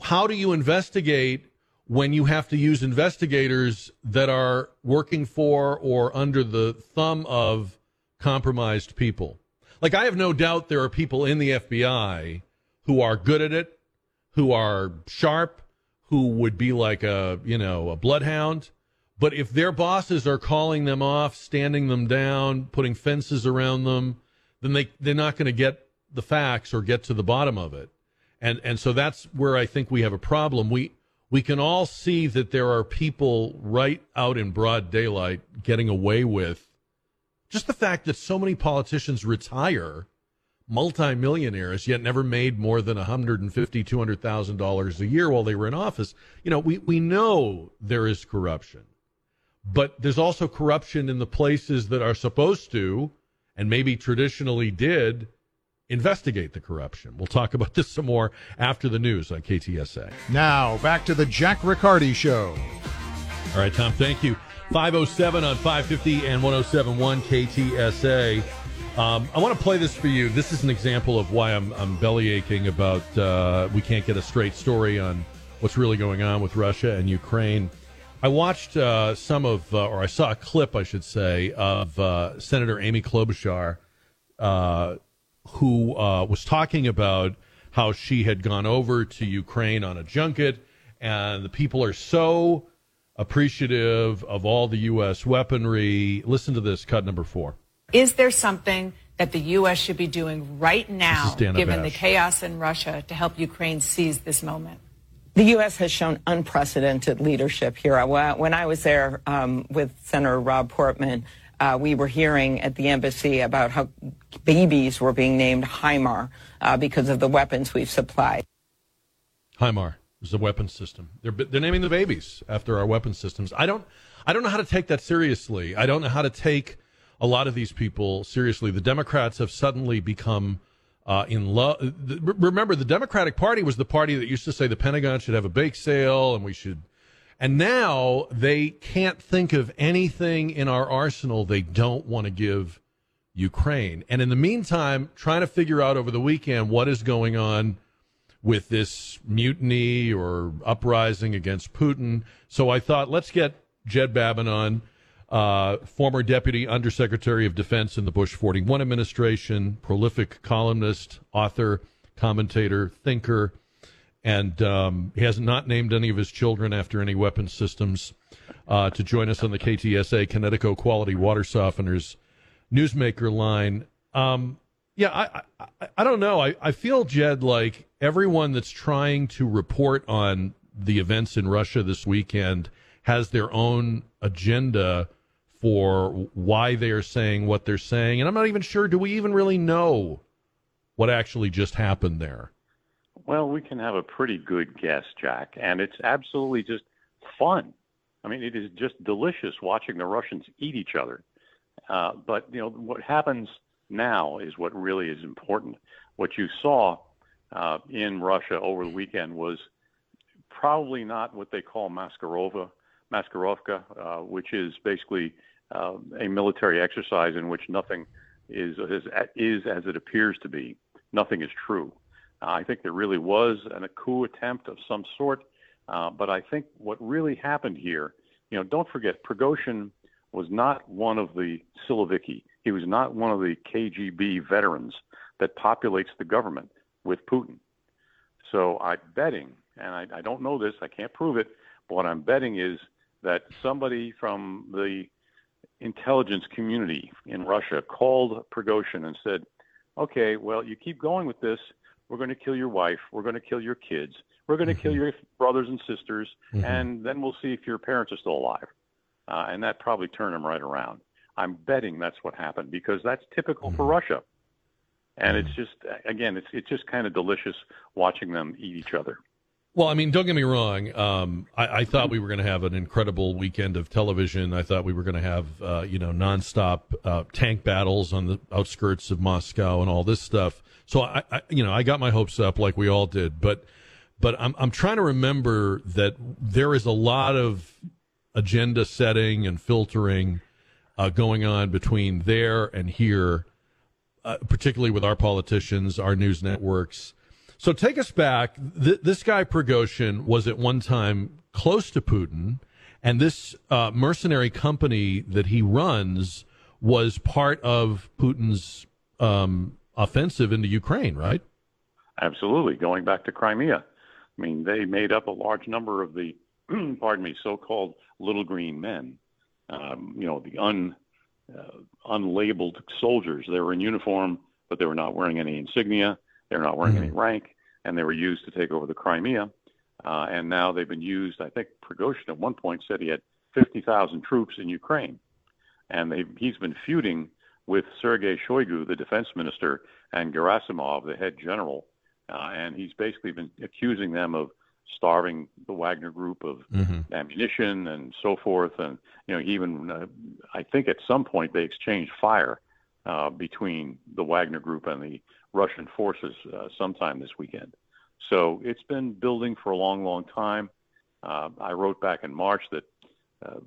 How do you investigate when you have to use investigators that are working for or under the thumb of compromised people? Like, I have no doubt there are people in the FBI who are good at it, who are sharp, who would be like a, you know, a bloodhound. But if their bosses are calling them off, standing them down, putting fences around them, then they, they're not going to get the facts or get to the bottom of it. And, and so that's where I think we have a problem. We, we can all see that there are people right out in broad daylight getting away with just the fact that so many politicians retire multimillionaires yet never made more than $150 $200,000 a year while they were in office. You know, we, we know there is corruption, but there's also corruption in the places that are supposed to and maybe traditionally did investigate the corruption. We'll talk about this some more after the news on KTSA. Now, back to the Jack Riccardi Show. All right, Tom, thank you. 507 on 550 and 1071 KTSA. Um, I want to play this for you. This is an example of why I'm, I'm belly aching about uh, we can't get a straight story on what's really going on with Russia and Ukraine. I watched uh, some of, uh, or I saw a clip, I should say, of uh, Senator Amy Klobuchar, uh, who uh, was talking about how she had gone over to Ukraine on a junket, and the people are so appreciative of all the U.S. weaponry. Listen to this, cut number four. Is there something that the U.S. should be doing right now, given Bash. the chaos in Russia, to help Ukraine seize this moment? The U.S. has shown unprecedented leadership here. When I was there um, with Senator Rob Portman, uh, we were hearing at the embassy about how babies were being named HIMAR uh, because of the weapons we've supplied. HIMAR is the weapons system. They're they're naming the babies after our weapon systems. I don't I don't know how to take that seriously. I don't know how to take a lot of these people seriously. The Democrats have suddenly become uh, in love. Remember, the Democratic Party was the party that used to say the Pentagon should have a bake sale and we should. And now they can't think of anything in our arsenal they don't want to give Ukraine. And in the meantime, trying to figure out over the weekend what is going on with this mutiny or uprising against Putin. So I thought, let's get Jed Babbin on uh, former Deputy Undersecretary of Defense in the Bush 41 administration, prolific columnist, author, commentator, thinker, and um, he has not named any of his children after any weapons systems. Uh, to join us on the KTSA Kinetico Quality Water Softeners Newsmaker line. Um, yeah, I, I, I don't know. I, I feel, Jed, like everyone that's trying to report on the events in Russia this weekend has their own agenda for why they are saying what they're saying. And I'm not even sure, do we even really know what actually just happened there? Well, we can have a pretty good guess, Jack, and it's absolutely just fun. I mean, it is just delicious watching the Russians eat each other. Uh, but, you know, what happens now is what really is important. What you saw uh, in Russia over the weekend was probably not what they call Maskarova, Maskirovka, uh, which is basically uh, a military exercise in which nothing is, is, is as it appears to be. Nothing is true. Uh, I think there really was an, a coup attempt of some sort, uh, but I think what really happened here, you know, don't forget, Prigozhin was not one of the Siloviki. He was not one of the KGB veterans that populates the government with Putin. So I'm betting, and I, I don't know this, I can't prove it, but what I'm betting is that somebody from the intelligence community in Russia called Prigozhin and said, okay, well, you keep going with this. We're going to kill your wife. We're going to kill your kids. We're going to mm-hmm. kill your brothers and sisters. Mm-hmm. And then we'll see if your parents are still alive. Uh, and that probably turned them right around. I'm betting that's what happened because that's typical mm-hmm. for Russia. And it's mm-hmm. just, again, it's, it's just kind of delicious watching them eat each other. Well, I mean, don't get me wrong. Um, I, I, thought we were going to have an incredible weekend of television. I thought we were going to have, uh, you know, nonstop uh, tank battles on the outskirts of Moscow and all this stuff. So I, I, you know, I got my hopes up like we all did. But, but I'm I'm trying to remember that there is a lot of agenda setting and filtering uh, going on between there and here, uh, particularly with our politicians, our news networks. So take us back. Th- this guy Prigozhin was at one time close to Putin, and this uh, mercenary company that he runs was part of Putin's um, offensive into Ukraine, right? Absolutely. Going back to Crimea, I mean, they made up a large number of the, pardon me, so-called little green men. Um, you know, the un uh, unlabeled soldiers. They were in uniform, but they were not wearing any insignia. They're not wearing mm-hmm. any rank, and they were used to take over the Crimea. Uh, and now they've been used. I think Prigozhin at one point said he had 50,000 troops in Ukraine, and he's been feuding with Sergei Shoigu, the defense minister, and Gerasimov, the head general, uh, and he's basically been accusing them of starving the Wagner Group of mm-hmm. ammunition and so forth. And you know, even uh, I think at some point they exchanged fire uh, between the Wagner Group and the Russian forces uh, sometime this weekend. So it's been building for a long, long time. Uh, I wrote back in March that uh,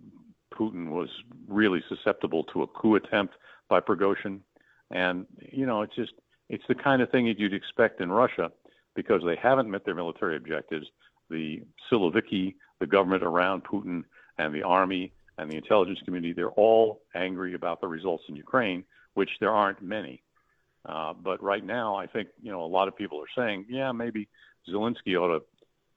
Putin was really susceptible to a coup attempt by Prigozhin, and you know it's just it's the kind of thing that you'd expect in Russia because they haven't met their military objectives. The Siloviki, the government around Putin, and the army and the intelligence community, they're all angry about the results in Ukraine, which there aren't many. Uh, but right now, I think you know a lot of people are saying, yeah, maybe Zelensky ought to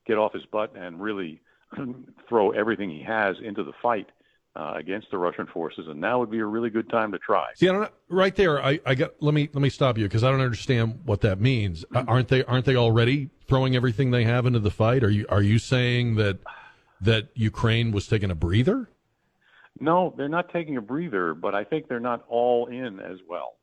get off his butt and really throw everything he has into the fight uh, against the Russian forces, and now would be a really good time to try. See, I don't right there. I, I got. Let me let me stop you because I don't understand what that means. Uh, aren't they aren't they already throwing everything they have into the fight? Are you are you saying that that Ukraine was taking a breather? No, they're not taking a breather, but I think they're not all in as well.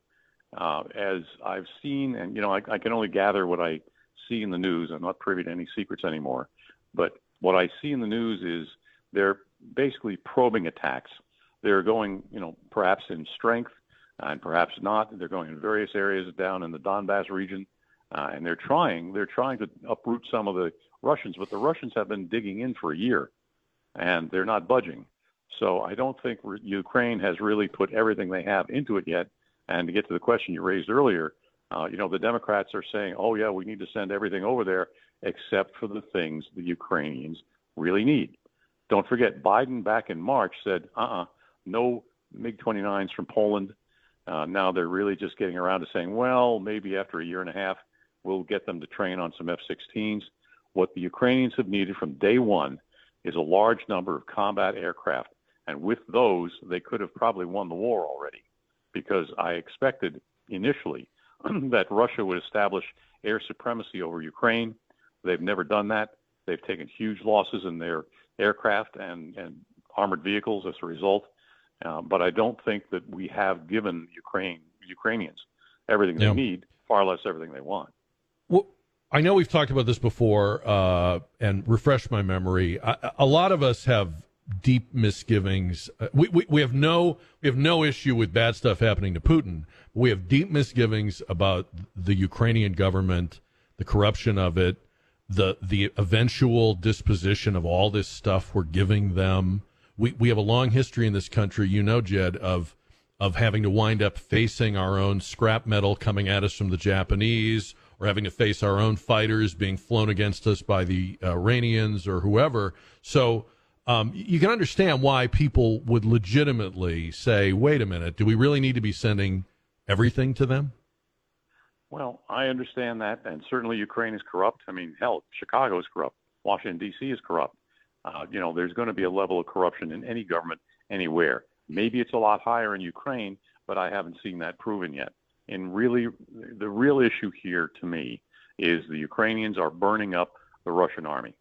Uh, as I've seen, and you know, I, I can only gather what I see in the news. I'm not privy to any secrets anymore, but what I see in the news is they're basically probing attacks. They're going, you know, perhaps in strength and perhaps not. They're going in various areas down in the Donbass region, uh, and they're trying. They're trying to uproot some of the Russians, but the Russians have been digging in for a year, and they're not budging. So I don't think Ukraine has really put everything they have into it yet. And to get to the question you raised earlier, uh, you know, the Democrats are saying, "Oh yeah, we need to send everything over there except for the things the Ukrainians really need." Don't forget, Biden back in March said, uh uh no MiG 29s from Poland. Uh, now they're really just getting around to saying, well, maybe after a year and a half, we'll get them to train on some F 16s. What the Ukrainians have needed from day one is a large number of combat aircraft. And with those, they could have probably won the war already because I expected initially that Russia would establish air supremacy over Ukraine. They've never done that. They've taken huge losses in their aircraft and, and armored vehicles as a result. Uh, but I don't think that we have given Ukraine Ukrainians everything Yeah. they need, far less everything they want. Well, I know we've talked about this before, uh, and refresh my memory. A, a lot of us have deep misgivings. Uh, we, we we have no we have no issue with bad stuff happening to Putin. We have deep misgivings about the Ukrainian government, the corruption of it, the the eventual disposition of all this stuff we're giving them. We we have a long history in this country, you know, Jed, of of having to wind up facing our own scrap metal coming at us from the Japanese, or having to face our own fighters being flown against us by the Iranians or whoever. So um, you can understand why people would legitimately say, "Wait a minute, do we really need to be sending everything to them?" Well, I understand that, and certainly Ukraine is corrupt. I mean, hell, Chicago is corrupt. Washington D.C. is corrupt. Uh, you know, there's going to be a level of corruption in any government anywhere. Maybe it's a lot higher in Ukraine, but I haven't seen that proven yet. And really, the real issue here to me is the Ukrainians are burning up the Russian army.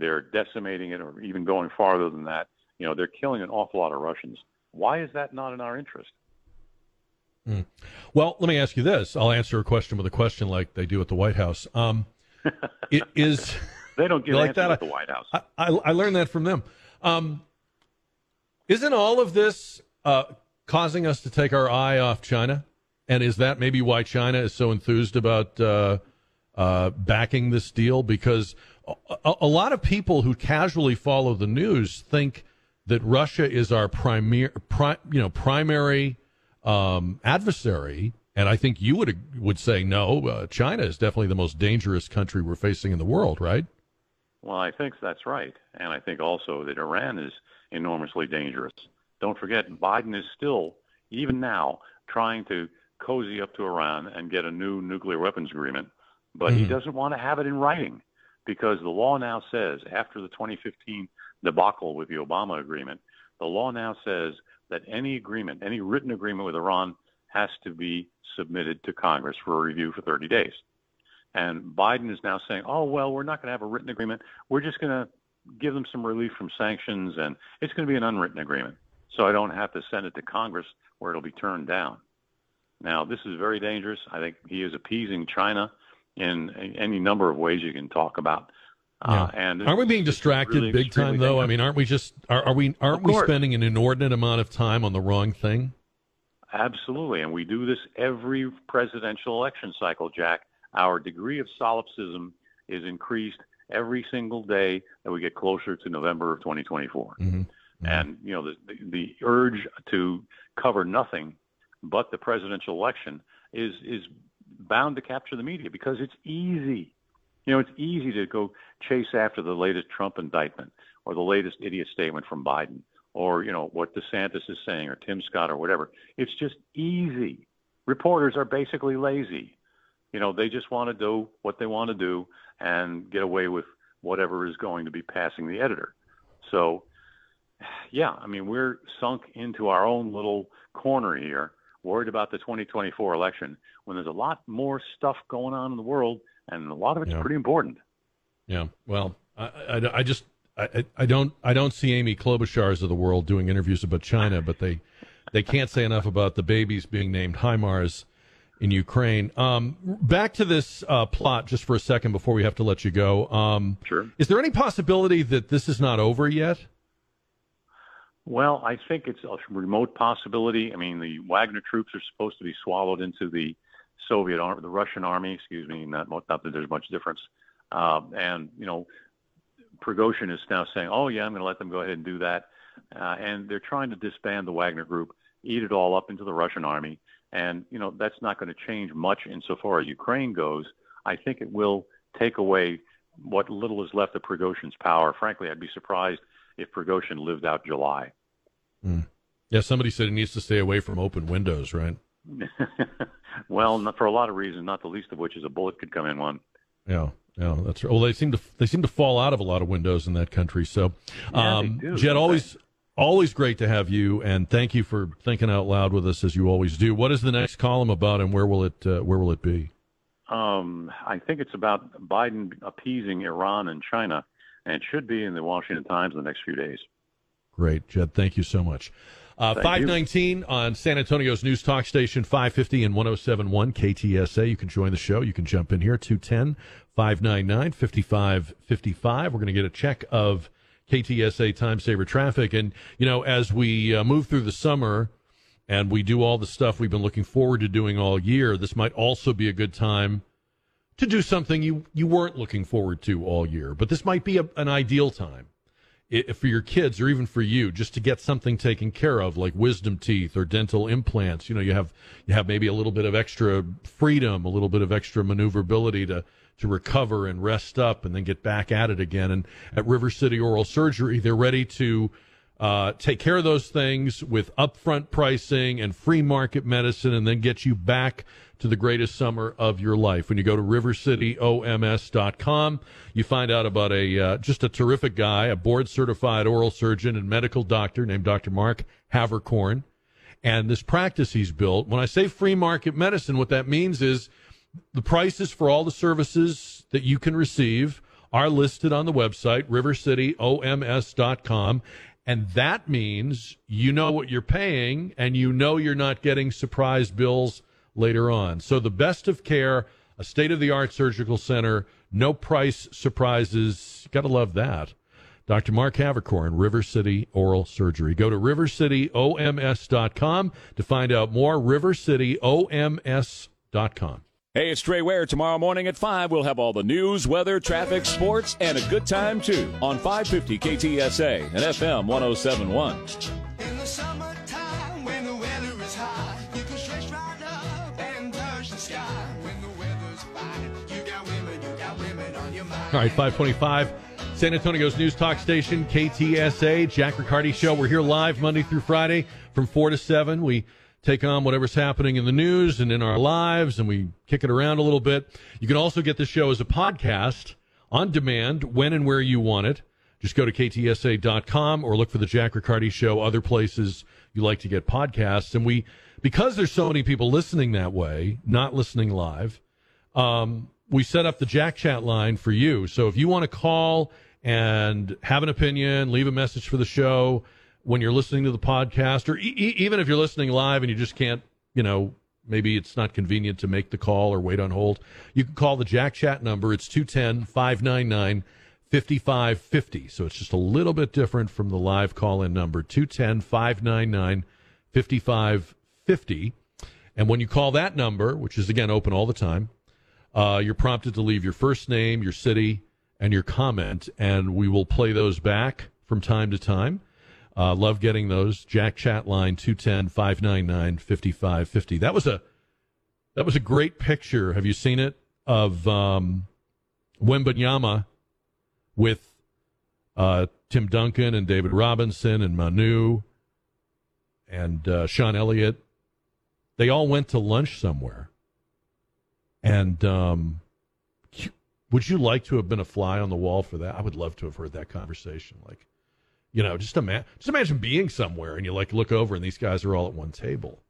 They're decimating it, or even going farther than that. You know, they're killing an awful lot of Russians. Why is that not in our interest? Mm. Well, let me ask you this. I'll answer a question with a question like they do at the White House. Um, it is They don't give like that? at the White House. I, I, I learned that from them. Um, isn't all of this uh, causing us to take our eye off China? And is that maybe why China is so enthused about uh, uh, backing this deal? Because a, a, lot of people who casually follow the news think that Russia is our primary, pri, you know, primary um, adversary. And I think you would would say no. Uh, China is definitely the most dangerous country we're facing in the world, right? Well, I think that's right. And I think also that Iran is enormously dangerous. Don't forget, Biden is still, even now, trying to cozy up to Iran and get a new nuclear weapons agreement. But he Mhm. doesn't want to have it in writing because the law now says, after the 2015 debacle with the Obama agreement, the law now says that any agreement, any written agreement with Iran, has to be submitted to Congress for review for 30 days. And Biden is now saying, oh, well, we're not going to have a written agreement. We're just going to give them some relief from sanctions, and it's going to be an unwritten agreement. So I don't have to send it to Congress where it'll be turned down. Now, this is very dangerous. I think he is appeasing China in any number of ways you can talk about. Uh, and aren't we being distracted really big time though? I mean, aren't we just are, are we aren't we spending an inordinate amount of time on the wrong thing? Absolutely. And we do this every presidential election cycle, Jack. Our degree of solipsism is increased every single day that we get closer to November of 2024. Mm-hmm. And, you know, the, the, the urge to cover nothing but the presidential election is, is bound to capture the media because it's easy. You know, it's easy to go chase after the latest Trump indictment or the latest idiot statement from Biden or, you know, what DeSantis is saying or Tim Scott or whatever. It's just easy. Reporters are basically lazy. You know, they just want to do what they want to do and get away with whatever is going to be passing the editor. So yeah, I mean, we're sunk into our own little corner here, worried about the 2024 election when there's a lot more stuff going on in the world, and a lot of it's Yeah. pretty important. Yeah. Well, I, I, I just I, I don't I don't see Amy Klobuchar's of the world doing interviews about China, but they they can't say enough about the babies being named HIMARS in Ukraine. Um, back to this uh, plot just for a second before we have to let you go. Um, sure. Is there any possibility that this is not over yet? Well, I think it's a remote possibility. I mean, the Wagner troops are supposed to be swallowed into the Soviet army, the Russian army, excuse me. Not, not that there's much difference. Uh, and you know, Prigozhin is now saying, "Oh yeah, I'm going to let them go ahead and do that," uh, and they're trying to disband the Wagner group, eat it all up into the Russian army, and you know that's not going to change much insofar as Ukraine goes. I think it will take away what little is left of Prigozhin's power. Frankly, I'd be surprised if Prigozhin lived out July. Yeah, somebody said he needs to stay away from open windows, right? well, for a lot of reasons, not the least of which is a bullet could come in one. Yeah, yeah, that's right. Well, they seem to they seem to fall out of a lot of windows in that country. So, Yeah, um, they do, Jed, always always great to have you, and thank you for thinking out loud with us as you always do. What is the next column about, and where will it uh, where will it be? Um, I think it's about Biden appeasing Iran and China, and it should be in the Washington Times in the next few days. Great, Jed. Thank you so much. Uh, Thank you. 519 on San Antonio's news talk station, 550 and 1071 KTSA. You can join the show. You can jump in here, 210 599 5555. We're going to get a check of KTSA time saver traffic. And, you know, as we uh, move through the summer and we do all the stuff we've been looking forward to doing all year, this might also be a good time to do something you, you weren't looking forward to all year. But this might be a, an ideal time for your kids or even for you just to get something taken care of like wisdom teeth or dental implants. You know you have you have maybe a little bit of extra freedom a little bit of extra maneuverability to to recover and rest up and then get back at it again. And at river city oral surgery they're ready to uh, take care of those things with upfront pricing and free market medicine and then get you back to the greatest summer of your life. When you go to rivercityoms.com, you find out about a uh, just a terrific guy, a board certified oral surgeon and medical doctor named Dr. Mark Havercorn. And this practice he's built, when I say free market medicine, what that means is the prices for all the services that you can receive are listed on the website, rivercityoms.com. And that means you know what you're paying and you know you're not getting surprise bills later on. So the best of care, a state of the art surgical center, no price surprises. Got to love that. Dr. Mark Havercorn, River City Oral Surgery. Go to rivercityoms.com to find out more. rivercityoms.com. Hey, it's Trey Ware. Tomorrow morning at 5, we'll have all the news, weather, traffic, sports, and a good time, too, on 550 KTSA and FM 1071. All right, 525, San Antonio's news talk station, KTSA, Jack Riccardi Show. We're here live Monday through Friday from 4 to 7. We take on whatever's happening in the news and in our lives, and we kick it around a little bit. You can also get the show as a podcast on demand when and where you want it. Just go to ktsa.com or look for the Jack Riccardi Show, other places you like to get podcasts. And we, because there's so many people listening that way, not listening live, um, we set up the Jack Chat line for you. So if you want to call and have an opinion, leave a message for the show when you're listening to the podcast, or e- even if you're listening live and you just can't, you know, maybe it's not convenient to make the call or wait on hold, you can call the Jack Chat number. It's 210 599 5550. So it's just a little bit different from the live call in number 210 599 5550. And when you call that number, which is again open all the time, uh, you're prompted to leave your first name, your city, and your comment, and we will play those back from time to time. Uh, love getting those. Jack Chat line 210 599 5550. That was a that was a great picture. Have you seen it of um, Wembanyama with uh, Tim Duncan and David Robinson and Manu and uh, Sean Elliott? They all went to lunch somewhere. And um, would you like to have been a fly on the wall for that? I would love to have heard that conversation. Like, You know, just imagine, just imagine being somewhere and you like look over and these guys are all at one table.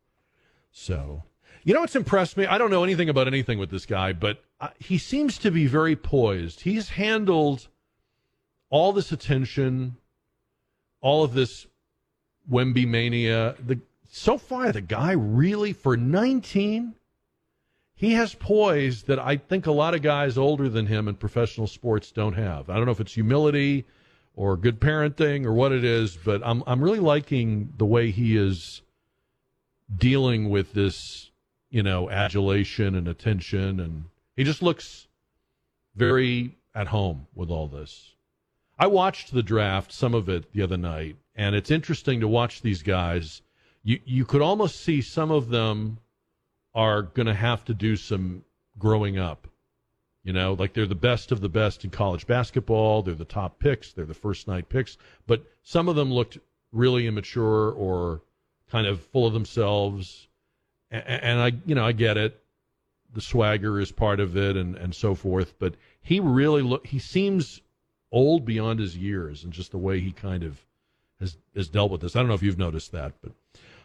So, you know what's impressed me? I don't know anything about anything with this guy, but uh, he seems to be very poised. He's handled all this attention, all of this Wemby mania. The so far, the guy really for 19, he has poise that I think a lot of guys older than him in professional sports don't have. I don't know if it's humility or good parenting or what it is, but I'm I'm really liking the way he is dealing with this, you know, adulation and attention and he just looks very at home with all this. I watched the draft, some of it the other night, and it's interesting to watch these guys. You you could almost see some of them are going to have to do some growing up. You know, like they're the best of the best in college basketball. They're the top picks. They're the first night picks. But some of them looked really immature or kind of full of themselves. And, I, you know, I get it. The swagger is part of it, and and so forth. But he really look. He seems old beyond his years, and just the way he kind of has has dealt with this. I don't know if you've noticed that, but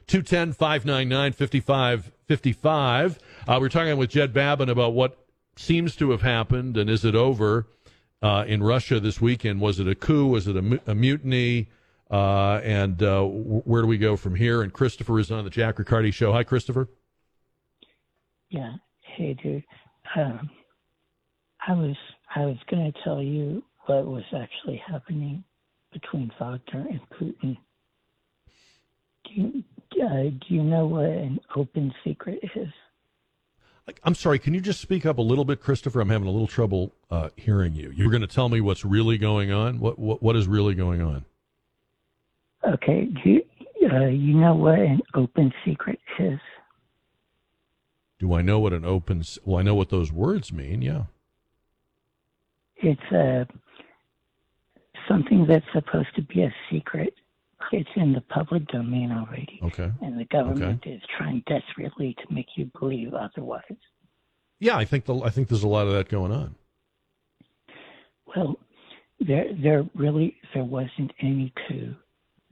210 599 5555. Uh, we're talking with Jed Babbin about what seems to have happened and is it over uh, in Russia this weekend? Was it a coup? Was it a, a mutiny? Uh, and uh, where do we go from here? And Christopher is on the Jack Riccardi show. Hi, Christopher. Yeah. Hey, dude. Um, I was I was going to tell you what was actually happening between Wagner and Putin. Do you, uh, do you know what an open secret is? I'm sorry. Can you just speak up a little bit, Christopher? I'm having a little trouble uh, hearing you. You're going to tell me what's really going on. What what, what is really going on? Okay. Do you, uh, you know what an open secret is? Do I know what an open? Well, I know what those words mean. Yeah. It's uh, something that's supposed to be a secret. It's in the public domain already, Okay. and the government is trying desperately to make you believe otherwise. Yeah, I think the, I think there's a lot of that going on. Well, there there really there wasn't any coup.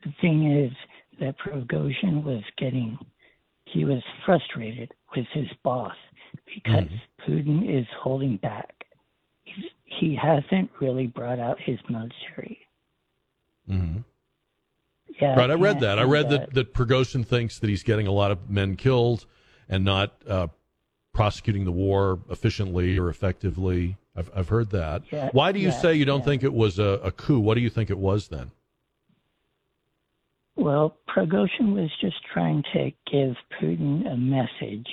The thing is that Prigozhin was getting he was frustrated with his boss because Putin is holding back. He's, he hasn't really brought out his military. Mm-hmm. Yeah, right. I read that. I read uh, that that Prigozhin thinks that he's getting a lot of men killed and not uh, prosecuting the war efficiently or effectively. I've I've heard that. Yeah, Why do you yeah, say you don't yeah. think it was a, a coup? What do you think it was then? Well, Prigozhin was just trying to give Putin a message.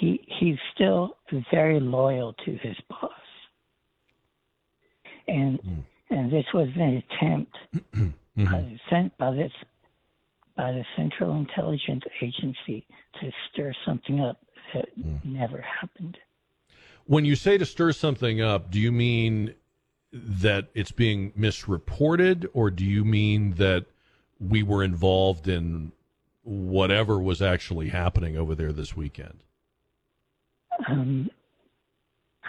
He he's still very loyal to his boss, and and this was an attempt by, the, cen- by this by the Central Intelligence Agency to stir something up that never happened. When you say to stir something up, do you mean that it's being misreported, or do you mean that we were involved in whatever was actually happening over there this weekend? Um,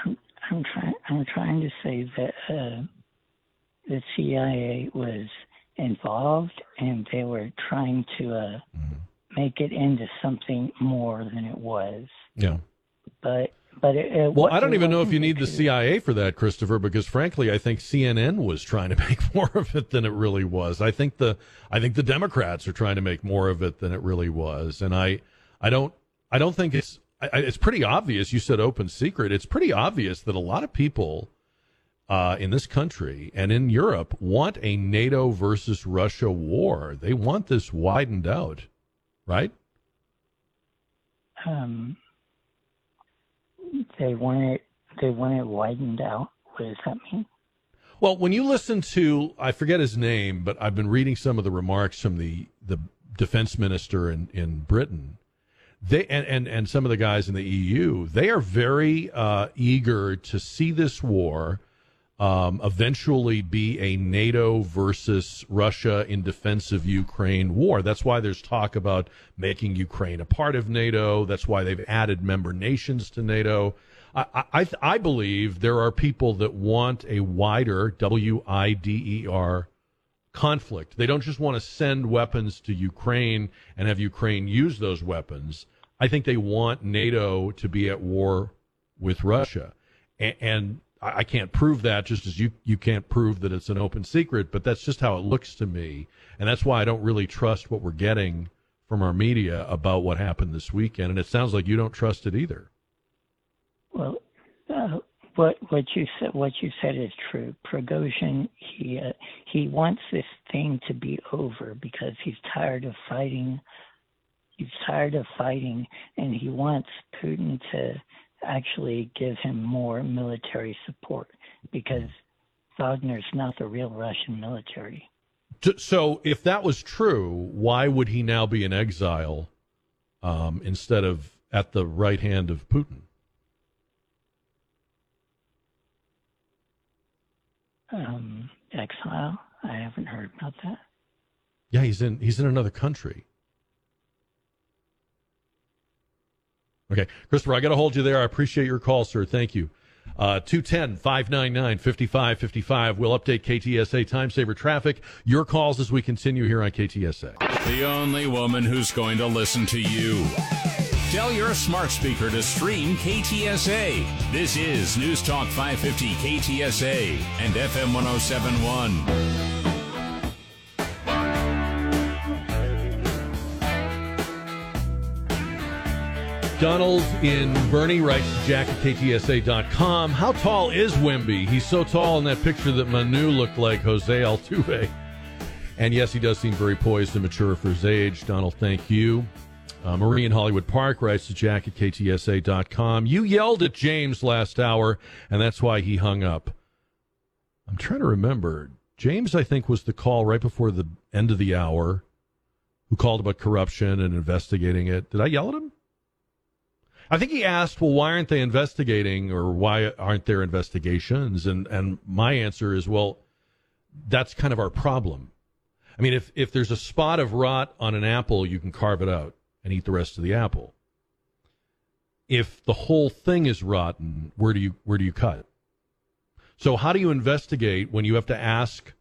I'm, I'm trying. I'm trying to say that uh, the CIA was involved, and they were trying to uh, make it into something more than it was. Yeah. But but it, it Well, I don't even know if you need the. CIA for that, Christopher, because frankly, I think CNN was trying to make more of it than it really was. I think the I think the Democrats are trying to make more of it than it really was, and I I don't I don't think it's I- it's pretty obvious. You said open secret. It's pretty obvious that a lot of people uh, in this country and in Europe want a NATO versus Russia war. They want this widened out, right? Um, they want it. They want it widened out. What does that mean? Well, when you listen to, I forget his name, but I've been reading some of the remarks from the, the defense minister in, in Britain. They and, and, and some of the guys in the EU, they are very uh, eager to see this war um, eventually be a NATO versus Russia in defense of Ukraine war. That's why there's talk about making Ukraine a part of NATO. That's why they've added member nations to NATO. I, I, I believe there are people that want a wider W I D E R conflict. They don't just want to send weapons to Ukraine and have Ukraine use those weapons. I think they want NATO to be at war with Russia. And, and I I can't prove that just as you, you can't prove that it's an open secret, but that's just how it looks to me. And that's why I don't really trust what we're getting from our media about what happened this weekend. And it sounds like you don't trust it either. Well, uh, what what you said what you said is true. Prigozhin he uh, he wants this thing to be over because he's tired of fighting. He's tired of fighting, and he wants Putin to actually give him more military support because Wagner's not the real Russian military. So, if that was true, why would he now be in exile um, instead of at the right hand of Putin? Um, exile. I haven't heard about that. Yeah, he's in he's in another country. Okay, Christopher, I got to hold you there. I appreciate your call, sir. Thank you. Uh, 210 599 5555. We'll update KTSA time saver traffic. Your calls as we continue here on KTSA. The only woman who's going to listen to you. Tell your smart speaker to stream KTSA. This is News Talk 550 KTSA and FM 1071. Donald in Boerne writes to Jack at KTSA.com. How tall is Wemby? He's so tall in that picture that Manu looked like Jose Altuve. And yes, he does seem very poised and mature for his age. Donald, thank you. Uh, Marie in Hollywood Park writes to Jack at KTSA.com. You yelled at James last hour, and that's why he hung up. I'm trying to remember. James, I think, was the call right before the end of the hour who called about corruption and investigating it. Did I yell at him? I think he asked, well, why aren't they investigating or why aren't there investigations? And and my answer is, well, that's kind of our problem. I mean, if if there's a spot of rot on an apple, you can carve it out and eat the rest of the apple. If the whole thing is rotten, where do you where do you cut? So how do you investigate when you have to ask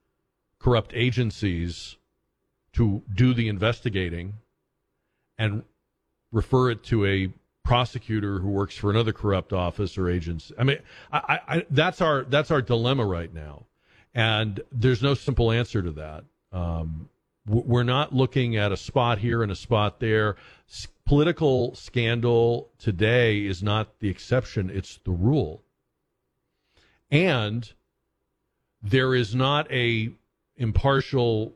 corrupt agencies to do the investigating and refer it to a prosecutor who works for another corrupt office or agency. I mean, I, I, that's our that's our dilemma right now, and there's no simple answer to that. Um, we're not looking at a spot here and a spot there. S- political scandal today is not the exception; it's the rule. And there is not a impartial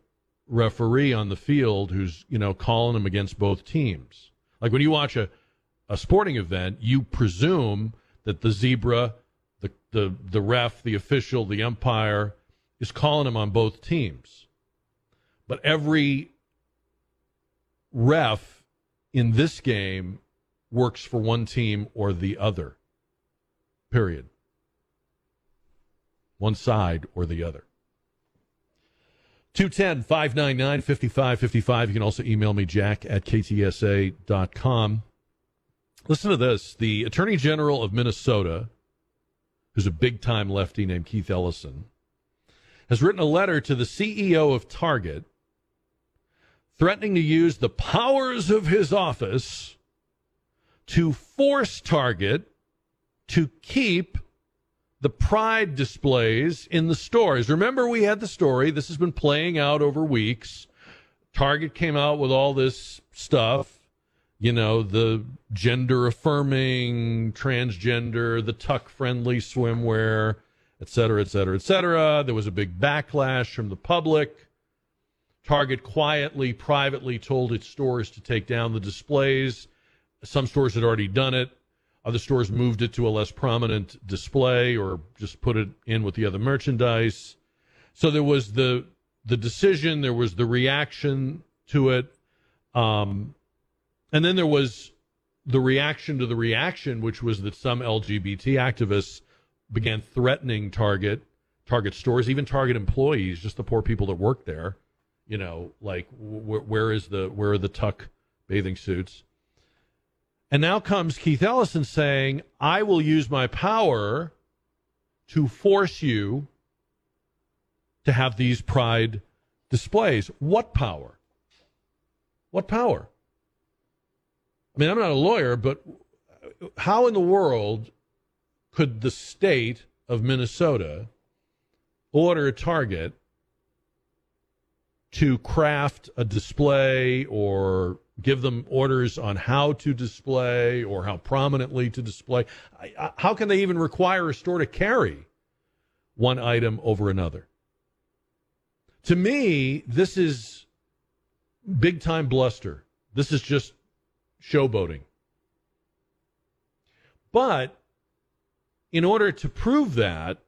referee on the field who's you know calling them against both teams. Like when you watch a a sporting event, you presume that the zebra, the the the ref, the official, the umpire is calling him on both teams. But every ref in this game works for one team or the other. Period. One side or the other. 210 599 5555. You can also email me, jack at ktsa.com. Listen to this. The Attorney General of Minnesota, who's a big time lefty named Keith Ellison, has written a letter to the CEO of Target threatening to use the powers of his office to force Target to keep the pride displays in the stores. Remember, we had the story. This has been playing out over weeks. Target came out with all this stuff, you know, the gender affirming, transgender, the tuck friendly swimwear, et cetera, et cetera, et cetera. There was a big backlash from the public. Target quietly, privately told its stores to take down the displays. Some stores had already done it. Other stores moved it to a less prominent display or just put it in with the other merchandise. So there was the the decision, there was the reaction to it, um, and then there was the reaction to the reaction, which was that some LGBT activists began threatening Target, Target stores, even Target employees, just the poor people that work there. You know, like wh- where is the where are the tuck bathing suits? And now comes Keith Ellison saying, I will use my power to force you to have these pride displays. What power? What power? I mean, I'm not a lawyer, but how in the world could the state of Minnesota order Target to craft a display or give them orders on how to display or how prominently to display? How can they even require a store to carry one item over another? To me, this is big time bluster. This is just showboating. But in order to prove that,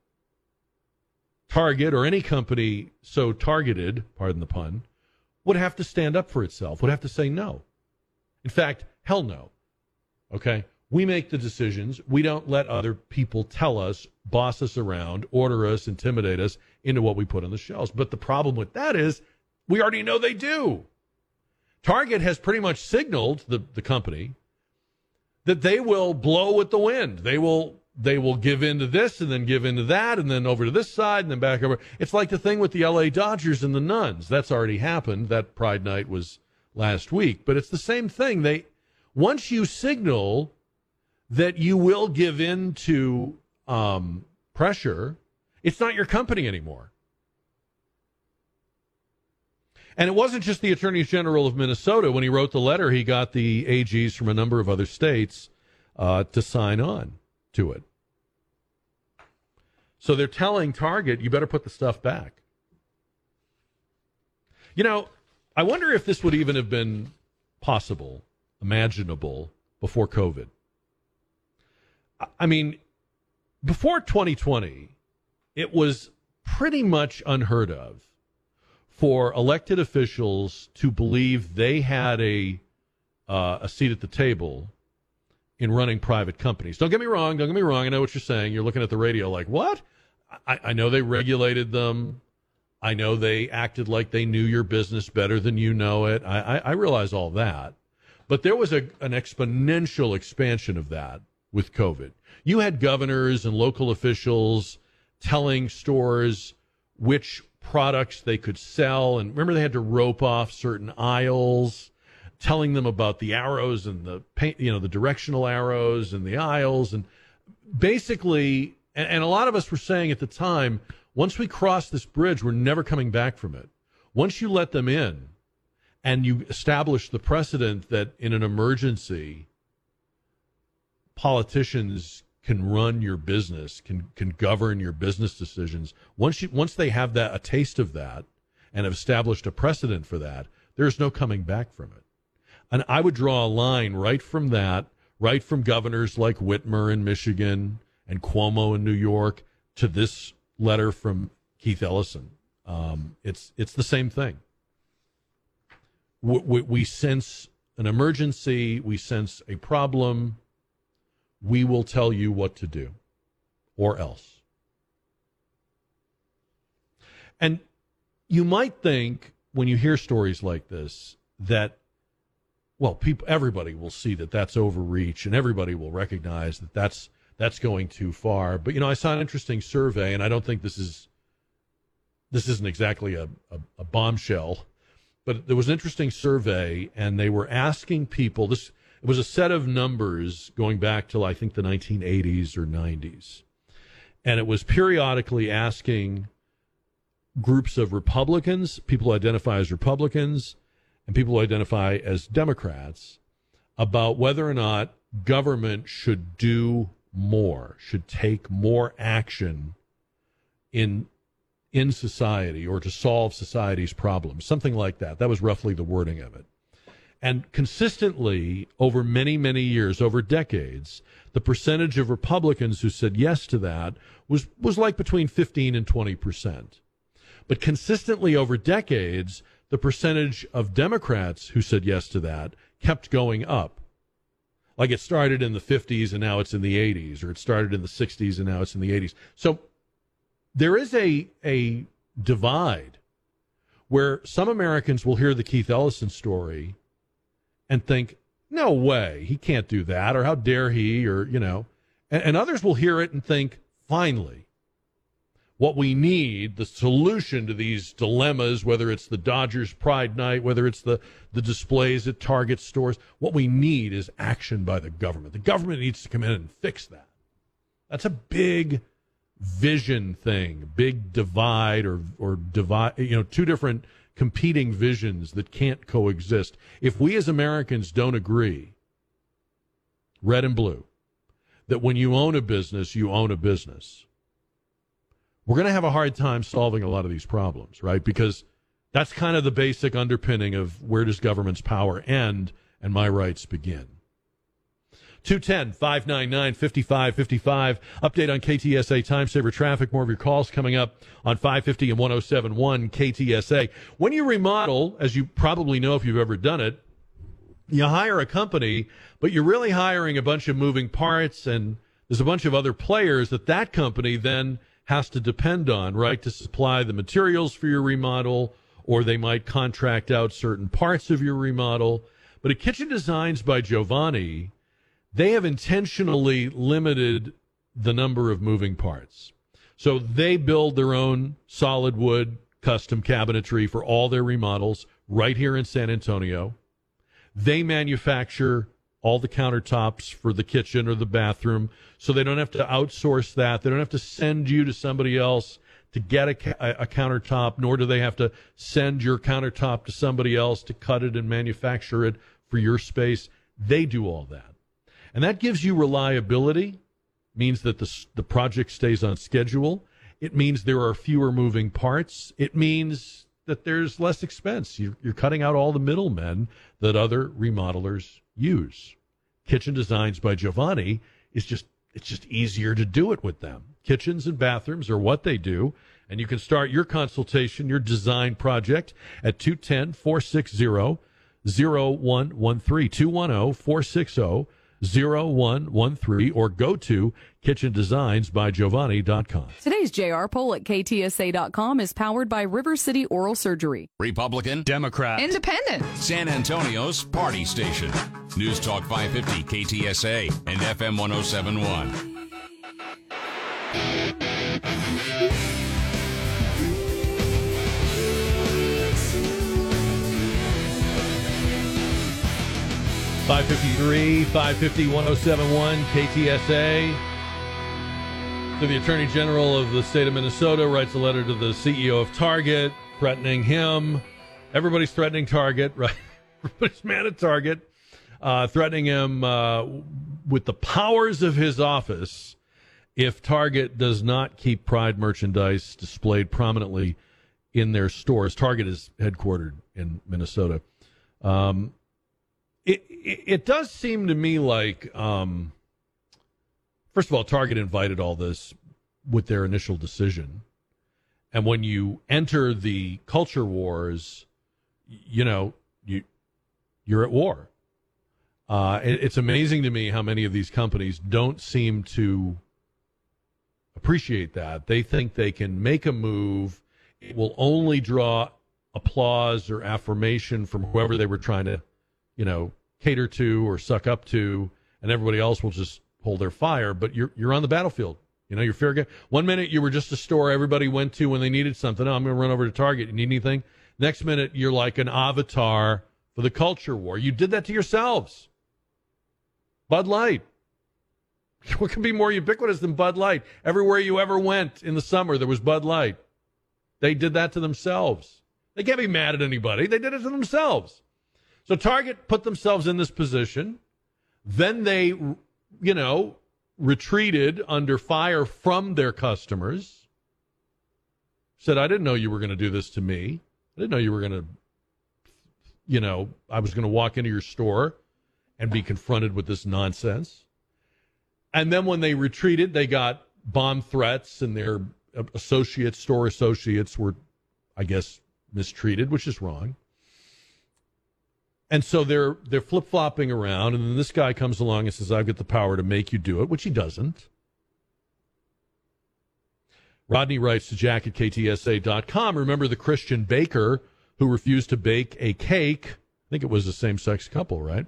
Target or any company so targeted, pardon the pun, would have to stand up for itself, would have to say no. In fact, hell no. Okay? We make the decisions. We don't let other people tell us, boss us around, order us, intimidate us into what we put on the shelves. But the problem with that is we already know they do. Target has pretty much signaled the, the company that they will blow with the wind. They will they will give in to this and then give in to that and then over to this side and then back over. It's like the thing with the LA Dodgers and the Nuns. That's already happened. That Pride night was last week, but it's the same thing. They once you signal that you will give in to um, pressure, it's not your company anymore. And it wasn't just the Attorney General of Minnesota. When he wrote the letter, he got the AGs from a number of other states uh, to sign on to it. So they're telling Target, you better put the stuff back. You know, I wonder if this would even have been possible, imaginable before COVID. I- mean, before 2020, it was pretty much unheard of for elected officials to believe they had a uh, a seat at the table in running private companies. Don't get me wrong. Don't get me wrong. I know what you're saying. You're looking at the radio like, what? I, I know they regulated them. I know they acted like they knew your business better than you know it. I, I, I realize all that. But there was a, an exponential expansion of that with COVID. You had governors and local officials telling stores which products they could sell. And remember, they had to rope off certain aisles, telling them about the arrows and the paint, you know, the directional arrows and the aisles. And basically, and, and a lot of us were saying at the time, once we cross this bridge, we're never coming back from it. Once you let them in and you establish the precedent that in an emergency, politicians can run your business, can can govern your business decisions. Once you once they have that a taste of that and have established a precedent for that, there's no coming back from it. And I would draw a line right from that, right from governors like Whitmer in Michigan and Cuomo in New York to this letter from Keith Ellison. Um, it's it's the same thing. We, we, we sense an emergency, we sense a problem, we will tell you what to do, or else. And you might think when you hear stories like this that well people everybody will see that that's overreach and everybody will recognize that that's that's going too far but you know i saw an interesting survey and i don't think this is this isn't exactly a, a, a bombshell but there was an interesting survey and they were asking people this it was a set of numbers going back till i think the 1980s or 90s and it was periodically asking groups of republicans people who identify as republicans and people who identify as democrats about whether or not government should do more should take more action in in society or to solve society's problems something like that. That was roughly the wording of it and consistently over many, many years, over decades, the percentage of Republicans who said yes to that was, was like between 15 and 20 percent. But consistently over decades, the percentage of Democrats who said yes to that kept going up. Like it started in the 50s and now it's in the 80s, or it started in the 60s and now it's in the 80s. So there is a, a divide where some Americans will hear the Keith Ellison story and think, no way, he can't do that, or how dare he, or, you know, and, and others will hear it and think, finally, What we need, the solution to these dilemmas, whether it's the Dodgers Pride Night, whether it's the, the displays at Target stores, what we need is action by the government. The government needs to come in and fix that. That's a big vision thing, big divide or or divide, you know, two different competing visions that can't coexist. If we as Americans don't agree, red and blue, that when you own a business, you own a business, we're going to have a hard time solving a lot of these problems, right? Because that's kind of the basic underpinning of where does government's power end and my rights begin. 210 599 5555. Update on KTSA time saver traffic. More of your calls coming up on 550 and 1071 KTSA. When you remodel, as you probably know if you've ever done it, you hire a company, but you're really hiring a bunch of moving parts and there's a bunch of other players that that company then has to depend on, right, to supply the materials for your remodel, or they might contract out certain parts of your remodel. But at Kitchen Designs by Giovanni, they have intentionally limited the number of moving parts. So they build their own solid wood custom cabinetry for all their remodels right here in San Antonio. They manufacture all the countertops for the kitchen or the bathroom so they don't have to outsource that. They don't have to send you to somebody else to get a, a, countertop, nor do they have to send your countertop to somebody else to cut it and manufacture it for your space. They do all that. And that gives you reliability, means that the, the project stays on schedule. It means there are fewer moving parts. It means that there's less expense. You're, you're cutting out all the middlemen that other remodelers use. Kitchen Designs by Giovanni is just it's just easier to do it with them. Kitchens and bathrooms are what they do, and you can start your consultation, your design project at 210 460 0113 210 460 0113 or go to kitchendesignsbygiovanni.com. Today's JR poll at KTSA.com is powered by River City Oral Surgery. Republican, Democrat, Independent, San Antonio's party station. News Talk 550 KTSA and FM 1071. Five fifty three, five fifty one oh seven one KTSA. So the Attorney General of the state of Minnesota writes a letter to the CEO of Target threatening him. Everybody's threatening Target, right? Everybody's mad at Target, uh, threatening him uh, with the powers of his office if Target does not keep Pride merchandise displayed prominently in their stores. Target is headquartered in Minnesota. Um, it, it, it does seem to me like, um, first of all, Target invited all this with their initial decision, and when you enter the culture wars, you know you you're at war. Uh, it, it's amazing to me how many of these companies don't seem to appreciate that. They think they can make a move; it will only draw applause or affirmation from whoever they were trying to, you know, cater to or suck up to, and everybody else will just hold their fire. But you're you're on the battlefield. You know, you're fair game. One minute you were just a store everybody went to when they needed something. Oh, I'm going to run over to Target. You need anything? Next minute you're like an avatar for the culture war. You did that to yourselves. Bud Light. What could be more ubiquitous than Bud Light? Everywhere you ever went in the summer, there was Bud Light. They did that to themselves. They can't be mad at anybody. They did it to themselves. So Target put themselves in this position. Then they, you know, retreated under fire from their customers. Said, I didn't know you were going to do this to me. I didn't know you were going to, you know, I was going to walk into your store and be confronted with this nonsense. And then when they retreated, they got bomb threats, and their uh, associates, store associates, were, I guess, mistreated, which is wrong. And so they're they're flip flopping around, and then this guy comes along and says, "I've got the power to make you do it," which he doesn't. Rodney writes to Jack at KTSA.com. Remember the Christian baker who refused to bake a cake? I think it was a same sex couple, right?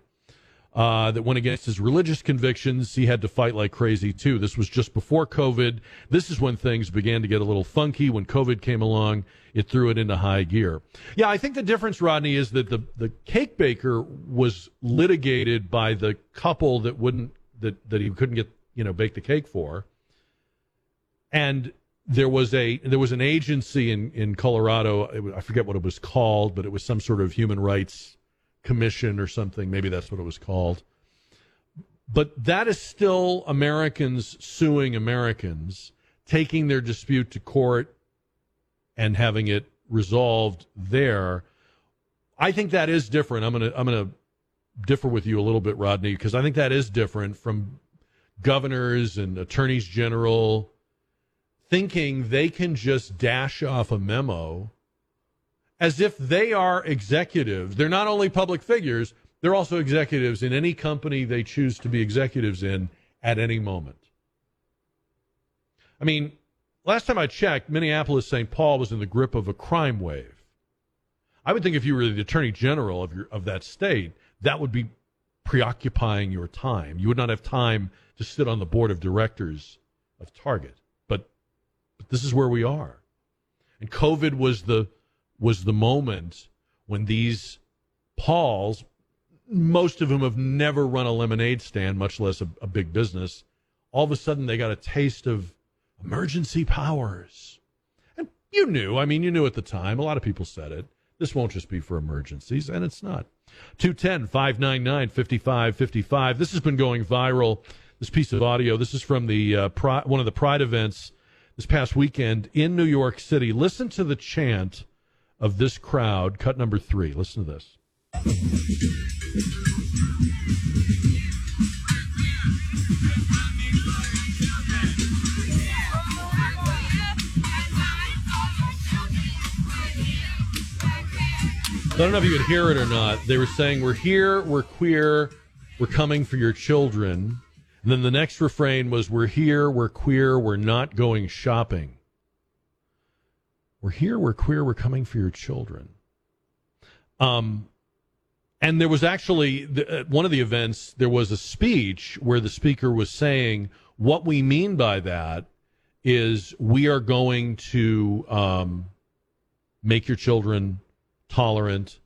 Uh, that went against his religious convictions. He had to fight like crazy too. This was just before COVID. This is when things began to get a little funky. When COVID came along, it threw it into high gear. Yeah, I think the difference, Rodney, is that the the cake baker was litigated by the couple that wouldn't that that he couldn't get you know bake the cake for, and there was a there was an agency in in Colorado. I forget what it was called, but it was some sort of human rights commission or something. Maybe that's what it was called. But that is still Americans suing Americans, taking their dispute to court and having it resolved there. I think that is different. I'm gonna I'm gonna differ with you a little bit, Rodney, because I think that is different from governors and attorneys general thinking they can just dash off a memo as if they are executives. They're not only public figures, they're also executives in any company they choose to be executives in at any moment. I mean, last time I checked, Minneapolis St. Paul was in the grip of a crime wave. I would think if you were the attorney general of your of that state, that would be preoccupying your time. You would not have time to sit on the board of directors of Target. But but this is where we are. And COVID was the was the moment when these pols, most of whom have never run a lemonade stand, much less a, a big business, all of a sudden they got a taste of emergency powers. And you knew, I mean, you knew at the time, a lot of people said it. This won't just be for emergencies, and it's not. 210 599 5555. This has been going viral. This piece of audio. This is from the uh, Pri- one of the Pride events this past weekend in New York City. Listen to the chant of this crowd. Cut number three. Listen to this. I don't know if you could hear it or not. They were saying, We're here, we're queer, we're coming for your children. And then the next refrain was, We're here, we're queer, we're not going shopping. We're here, we're queer, we're coming for your children. Um, and there was actually the, at one of the events, there was a speech where the speaker was saying, What we mean by that is we are going to um, make your children tolerant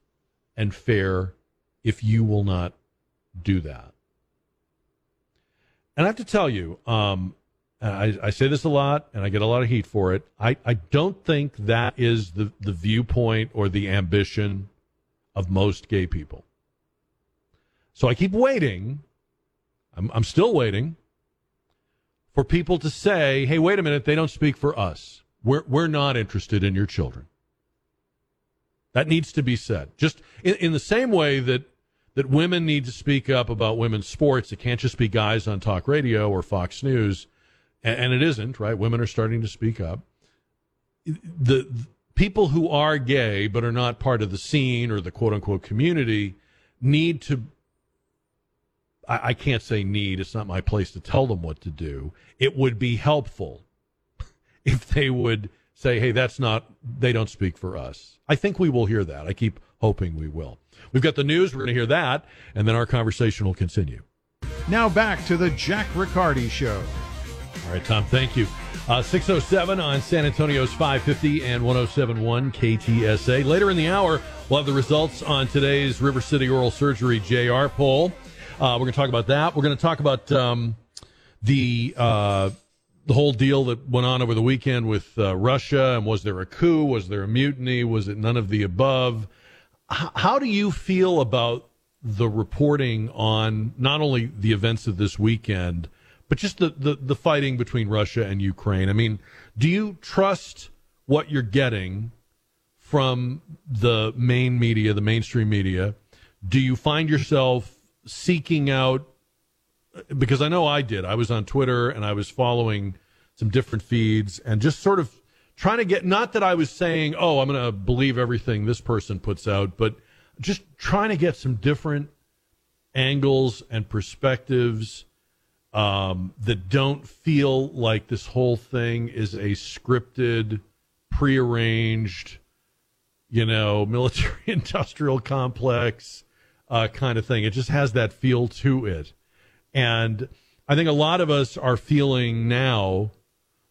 and fair if you will not do that. And I have to tell you, um, I, I say this a lot and I get a lot of heat for it. I, I don't think that is the, the viewpoint or the ambition of most gay people. So I keep waiting. I'm, I'm still waiting for people to say, hey, wait a minute, they don't speak for us. We're, we're not interested in your children. That needs to be said. Just in, in the same way that that women need to speak up about women's sports. It can't just be guys on talk radio or Fox News, and, and it isn't right. Women are starting to speak up. The, the people who are gay but are not part of the scene or the quote unquote community need to. I, I can't say need. It's not my place to tell them what to do. It would be helpful if they would say, hey, that's not, they don't speak for us. I think we will hear that. I keep hoping we will. We've got the news. We're going to hear that, and then our conversation will continue. Now back to the Jack Riccardi Show. All right, Tom, thank you. Uh, 607 on San Antonio's 550 and 1071 KTSA. Later in the hour, we'll have the results on today's River City Oral Surgery JR poll. Uh, we're going to talk about that. We're going to talk about um, the uh, the whole deal that went on over the weekend with uh, Russia. And was there a coup? Was there a mutiny? Was it none of the above? H- how do you feel about the reporting on not only the events of this weekend, but just the, the, the fighting between Russia and Ukraine? I mean, do you trust what you're getting from the main media, the mainstream media? Do you find yourself seeking out because I know I did. I was on Twitter and I was following some different feeds and just sort of trying to get not that I was saying, "Oh, I'm going to believe everything this person puts out," but just trying to get some different angles and perspectives um, that don't feel like this whole thing is a scripted, prearranged, you know, military industrial complex uh, kind of thing. It just has that feel to it. And I think a lot of us are feeling now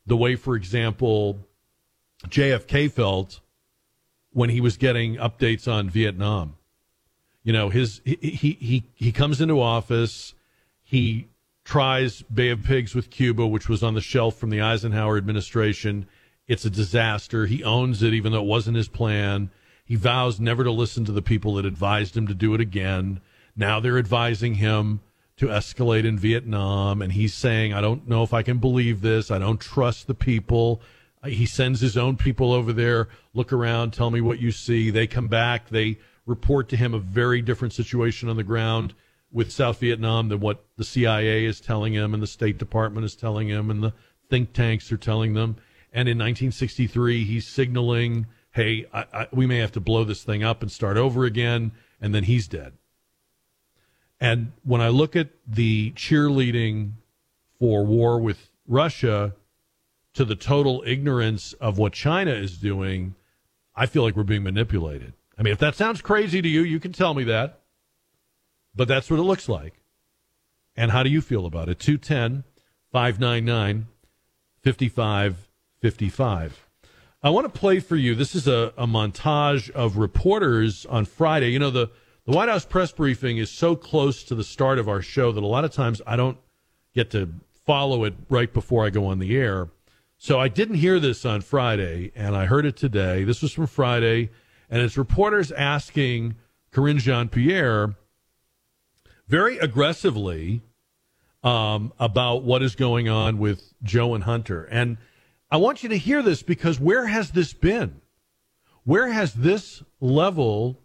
the way, for example, JFK felt when he was getting updates on Vietnam. You know, his he he he, comes into office, he tries Bay of Pigs with Cuba, which was on the shelf from the Eisenhower administration. It's a disaster. He owns it, even though it wasn't his plan. He vows never to listen to the people that advised him to do it again. Now they're advising him to escalate in Vietnam, and he's saying, I don't know if I can believe this. I don't trust the people. He sends his own people over there, look around, tell me what you see. They come back, they report to him a very different situation on the ground with South Vietnam than what the CIA is telling him and the State Department is telling him and the think tanks are telling them. And in 1963, he's signaling, hey, I, I, we may have to blow this thing up and start over again. And then he's dead. And when I look at the cheerleading for war with Russia to the total ignorance of what China is doing, I feel like we're being manipulated. I mean, if that sounds crazy to you, you can tell me that. But that's what it looks like. And how do you feel about it? 210 599 5555. I want to play for you. This is a, a montage of reporters on Friday. You know, the, the White House press briefing is so close to the start of our show that a lot of times I don't get to follow it right before I go on the air. So I didn't hear this on Friday, and I heard it today. This was from Friday, and it's reporters asking Karine Jean Pierre very aggressively um, about what is going on with Joe and Hunter. And I want you to hear this because where has this been? Where has this level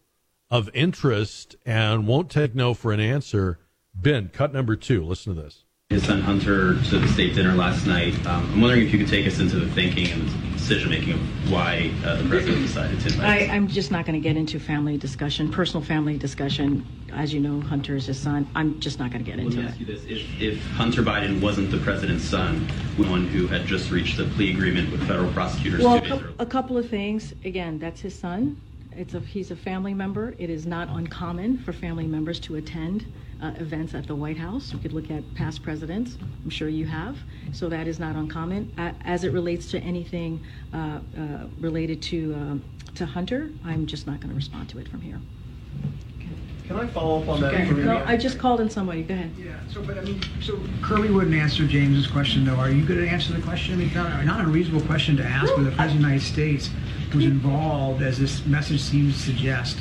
of interest and won't take no for an answer been? Cut number two. Listen to this. His son Hunter to the state dinner last night. Um, I'm wondering if you could take us into the thinking and the decision making of why uh, the president decided to invite. I, I'm just not going to get into family discussion, personal family discussion. As you know, Hunter is his son. I'm just not going to get Let into me it. ask you this: if, if Hunter Biden wasn't the president's son, one who had just reached a plea agreement with federal prosecutors Well, a, a couple of things. Again, that's his son. It's a, he's a family member. It is not uncommon for family members to attend uh, events at the White House. You could look at past presidents. I'm sure you have. So that is not uncommon. Uh, as it relates to anything uh, uh, related to um to Hunter, I'm just not going to respond to it from here. Can I follow up on that? Okay. No, I just called in somebody. Go ahead. Yeah, so, but I mean, so Kirby wouldn't answer James's question, though. Are you going to answer the question? I mean, not, not a reasonable question to ask, but the President of the United States was involved, as this message seems to suggest,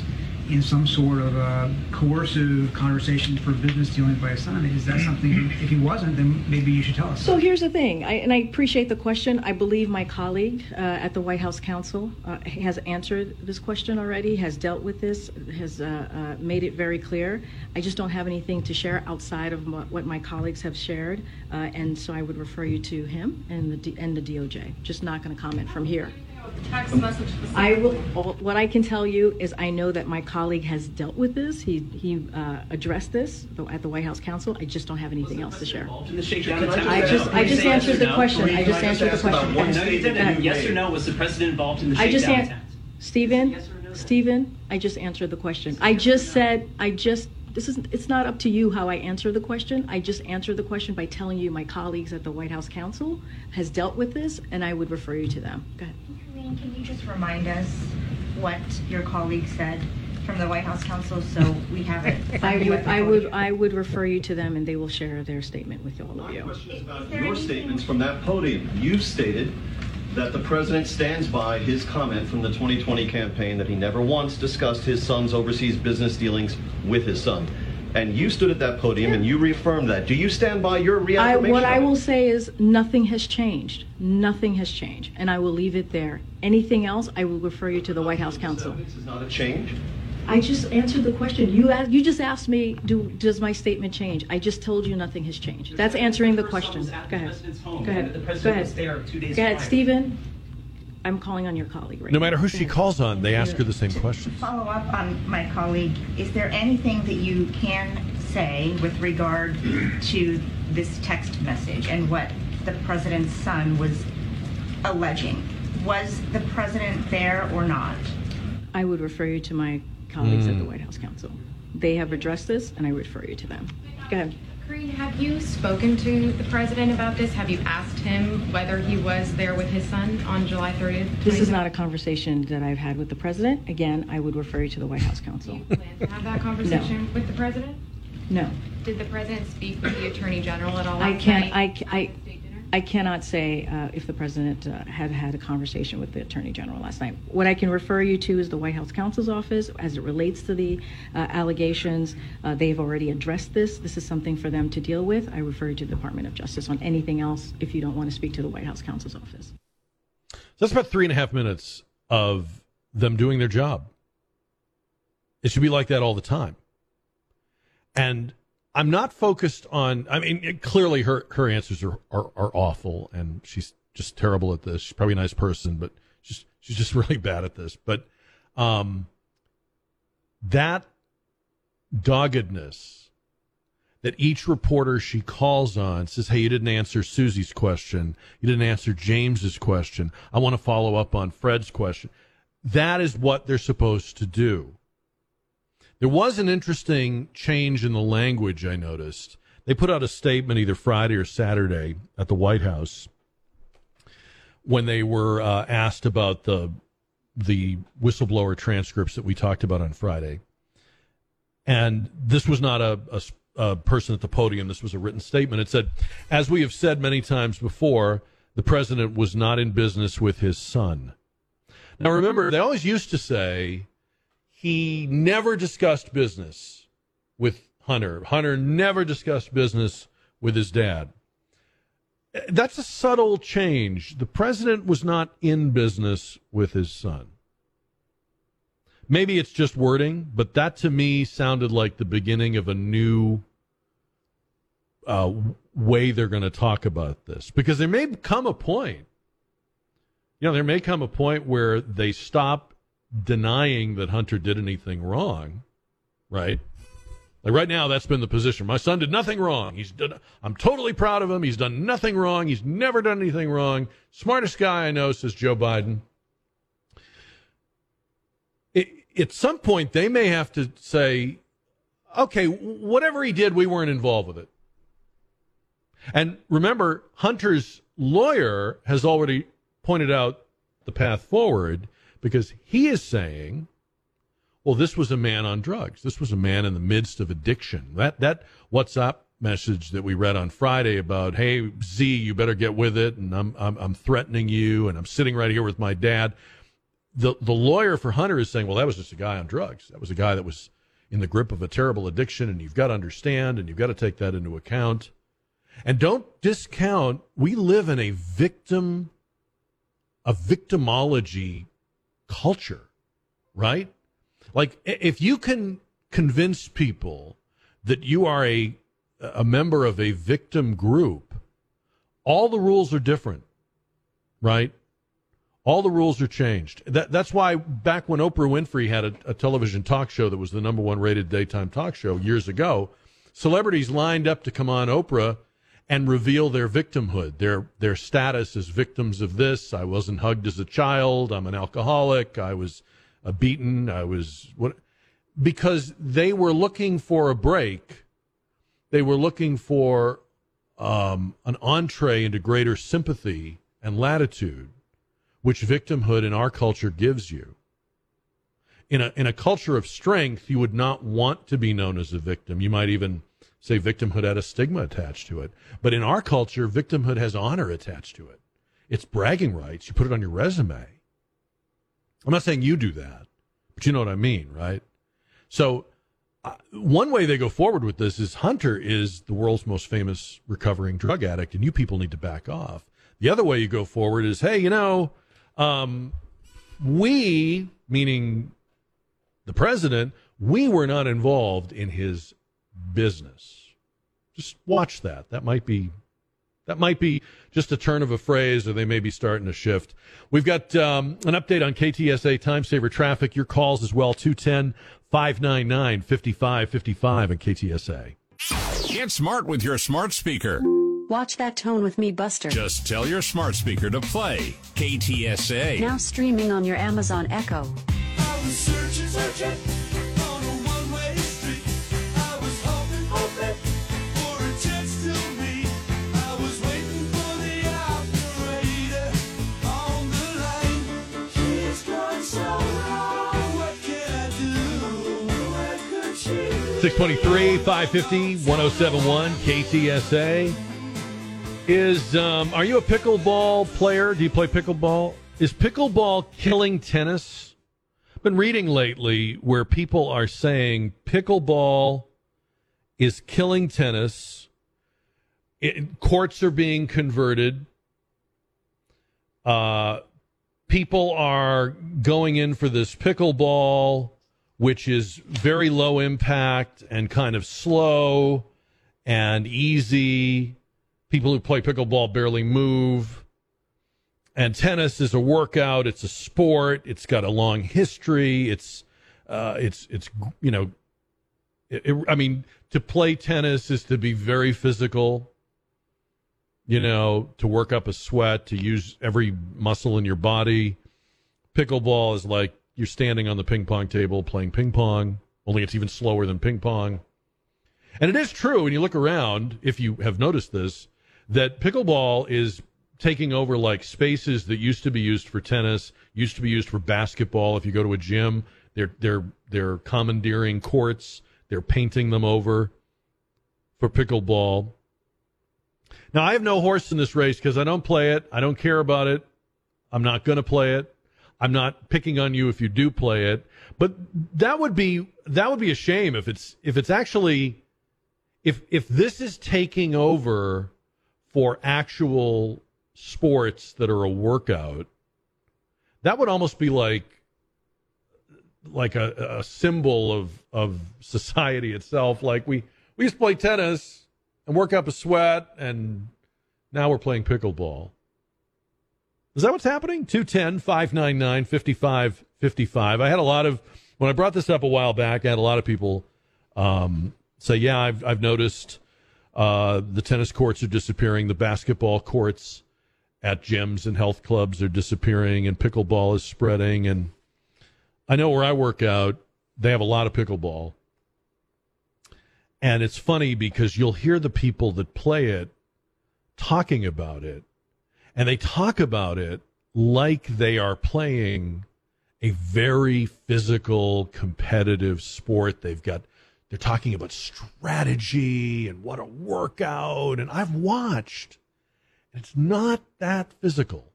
in some sort of coercive conversation for business dealings by his son. Is that something, if he wasn't, then maybe you should tell us. So here's the thing, I, and I appreciate the question. I believe my colleague uh, at the White House Counsel uh, has answered this question already, has dealt with this, has uh, uh, made it very clear. I just don't have anything to share outside of what, my colleagues have shared, uh, and so I would refer you to him and the and the DOJ. Just not going to comment from here. Text message. I will. What I can tell you is, I know that my colleague has dealt with this. He he uh, addressed this at the White House Counsel. I just don't have anything else to share. In the shakedown I just I just answered the question. I just answered the question. one Go ahead. statement Yes or no? Was the president involved in the I just shakedown an- attempt? Stephen, Stephen, I just answered the question. I just said, I just, this is, it's not up to you how I answer the question. I just answer the question by telling you my colleagues at the White House Counsel has dealt with this, and I would refer you to them. Go ahead. Karine, can you just remind us what your colleague said from the White House Counsel so we have it? I would, I would, I would refer you to them, and they will share their statement with all of you. Your statements from that podium, you've stated that the president stands by his comment from the 2020 campaign that he never once discussed his son's overseas business dealings with his son. And you stood at that podium and you reaffirmed that. Do you stand by your I, reaffirmation? what I will say is nothing has changed. Nothing has changed, and I will leave it there. Anything else, I will refer you to the White House counsel. This is not a change. I just answered the question. You asked, you just asked me, do, does my statement change? I just told you nothing has changed. That's answering the question. Go ahead. Go ahead. Go ahead. was there Go ahead. Stephen. I'm calling on your colleague right No matter who she calls on, they ask her the same question. Follow up on my colleague, is there anything that you can say with regard to this text message and what the president's son was alleging? Was the president there or not? I would refer you to my colleagues at the Hmm. White House Counsel. They have addressed this, and I refer you to them. Go ahead. Karine, have you spoken to the president about this? Have you asked him whether he was there with his son on July 30th? This is not a conversation that I've had with the president. Again, I would refer you to the White House counsel. Have that conversation with the president? No. Did the president speak with the attorney general at all? I can't, night? I, I, I cannot say uh, if the president uh, had had a conversation with the attorney general last night. What I can refer you to is the White House counsel's office as it relates to the uh, allegations. Uh, they've already addressed this. This is something for them to deal with. I refer you to the Department of Justice on anything else if you don't want to speak to the White House counsel's office. So that's about three and a half minutes of them doing their job. It should be like that all the time. And I'm not focused on. I mean, it- clearly her her answers are, are are awful, and she's just terrible at this. She's probably a nice person, but she's she's just really bad at this. But um, that doggedness that each reporter she calls on says, "Hey, you didn't answer Susie's question. You didn't answer James's question. I want to follow up on Fred's question." That is what they're supposed to do. There was an interesting change in the language I noticed. They put out a statement either Friday or Saturday at the White House when they were uh, asked about the the whistleblower transcripts that we talked about on Friday. And this was not a a person at the podium. This was a written statement. It said, as we have said many times before, the president was not in business with his son. Now, remember, they always used to say he never discussed business with Hunter. Hunter never discussed business with his dad. That's a subtle change. The president was not in business with his son. Maybe it's just wording, but that to me sounded like the beginning of a new uh, way they're going to talk about this. Because there may come a point, you know, there may come a point where they stop denying that Hunter did anything wrong, right? Like right now, that's been the position. My son did nothing wrong. He's done, I'm totally proud of him. He's done nothing wrong. He's never done anything wrong. Smartest guy I know, says Joe Biden. It, at some point, they may have to say, okay, whatever he did, we weren't involved with it. And remember, Hunter's lawyer has already pointed out the path forward because he is saying, well, this was a man on drugs. This was a man in the midst of addiction. That that WhatsApp message that we read on Friday about, hey Z, you better get with it, and I'm I'm, I'm threatening you, and I'm sitting right here with my dad. The the lawyer for Hunter is saying, well, that was just a guy on drugs. That was a guy that was in the grip of a terrible addiction, and you've got to understand, and you've got to take that into account. And don't discount. We live in a victim, a victimology culture, right? Like if you can convince people that you are a a member of a victim group, all the rules are different, right? All the rules are changed. That, that's why back when Oprah Winfrey had a, a television talk show that was the number one rated daytime talk show years ago, celebrities lined up to come on Oprah and reveal their victimhood, their their status as victims of this. I wasn't hugged as a child. I'm an alcoholic. I was uh, beaten. I was what? Because they were looking for a break. They were looking for um, an entree into greater sympathy and latitude, which victimhood in our culture gives you. In a in a culture of strength, you would not want to be known as a victim. You might even say victimhood had a stigma attached to it. But in our culture, victimhood has honor attached to it. It's bragging rights. You put it on your resume. I'm not saying you do that, but you know what I mean, right? So, uh, one way they go forward with this is Hunter is the world's most famous recovering drug addict, and you people need to back off. The other way you go forward is, hey, you know, um, we, meaning the president, we were not involved in his business. Just watch that. That might be that might be just a turn of a phrase, or they may be starting to shift. We've got um, an update on KTSA time saver traffic. Your calls as well 210 599 5555 and KTSA. Get smart with your smart speaker. Watch that tone with me, Buster. Just tell your smart speaker to play KTSA. Now streaming on your Amazon Echo. 623, 550, 1071, KTSA. Is, um, are you a pickleball player? Do you play pickleball? Is pickleball killing tennis? I've been reading lately where people are saying pickleball is killing tennis. It, courts are being converted. Uh, people are going in for this pickleball, which is very low impact and kind of slow and easy. People who play pickleball barely move. And tennis is a workout. It's a sport. It's got a long history. It's, uh, it's, it's, you know, it, it, I mean, to play tennis is to be very physical you know, to work up a sweat, to use every muscle in your body. Pickleball is like you're standing on the ping pong table playing ping pong, only it's even slower than ping pong. And it is true when you look around, if you have noticed this, that pickleball is taking over like spaces that used to be used for tennis, used to be used for basketball. If you go to a gym, they're they're they're commandeering courts, they're painting them over for pickleball. Now, I have no horse in this race because I don't play it. I don't care about it. I'm not going to play it. I'm not picking on you if you do play it. But that would be that would be a shame if it's if it's actually if if this is taking over for actual sports that are a workout. That would almost be like like a, a symbol of of society itself. Like we we used to play tennis and work up a sweat, and now we're playing pickleball. Is that what's happening? 210 599 5555. I had a lot of, when I brought this up a while back, I had a lot of people um, say, yeah, I've, I've noticed uh, the tennis courts are disappearing, the basketball courts at gyms and health clubs are disappearing, and pickleball is spreading. And I know where I work out, they have a lot of pickleball. And it's funny because you'll hear the people that play it talking about it, and they talk about it like they are playing a very physical, competitive sport. They've got, they're talking about strategy and what a workout. And I've watched, it's not that physical.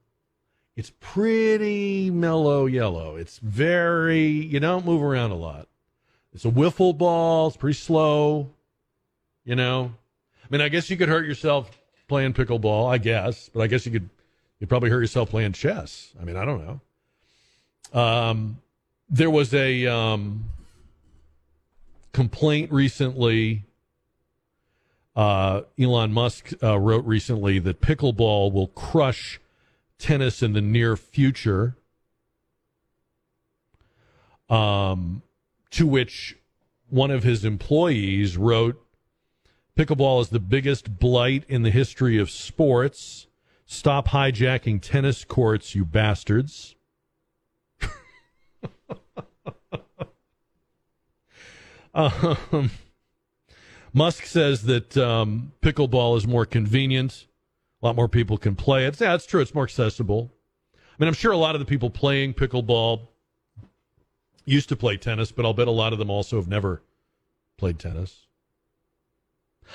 It's pretty mellow yellow. It's very, you don't move around a lot. It's a wiffle ball. It's pretty slow. You know, I mean, I guess you could hurt yourself playing pickleball. I guess, but I guess you could. You'd probably hurt yourself playing chess. I mean, I don't know. Um, there was a um, complaint recently. Uh, Elon Musk uh, wrote recently that pickleball will crush tennis in the near future. Um, to which one of his employees wrote, Pickleball is the biggest blight in the history of sports. Stop hijacking tennis courts, you bastards. um, Musk says that um, pickleball is more convenient. A lot more people can play it. Yeah, it's true. It's more accessible. I mean, I'm sure a lot of the people playing pickleball used to play tennis, but I'll bet a lot of them also have never played tennis.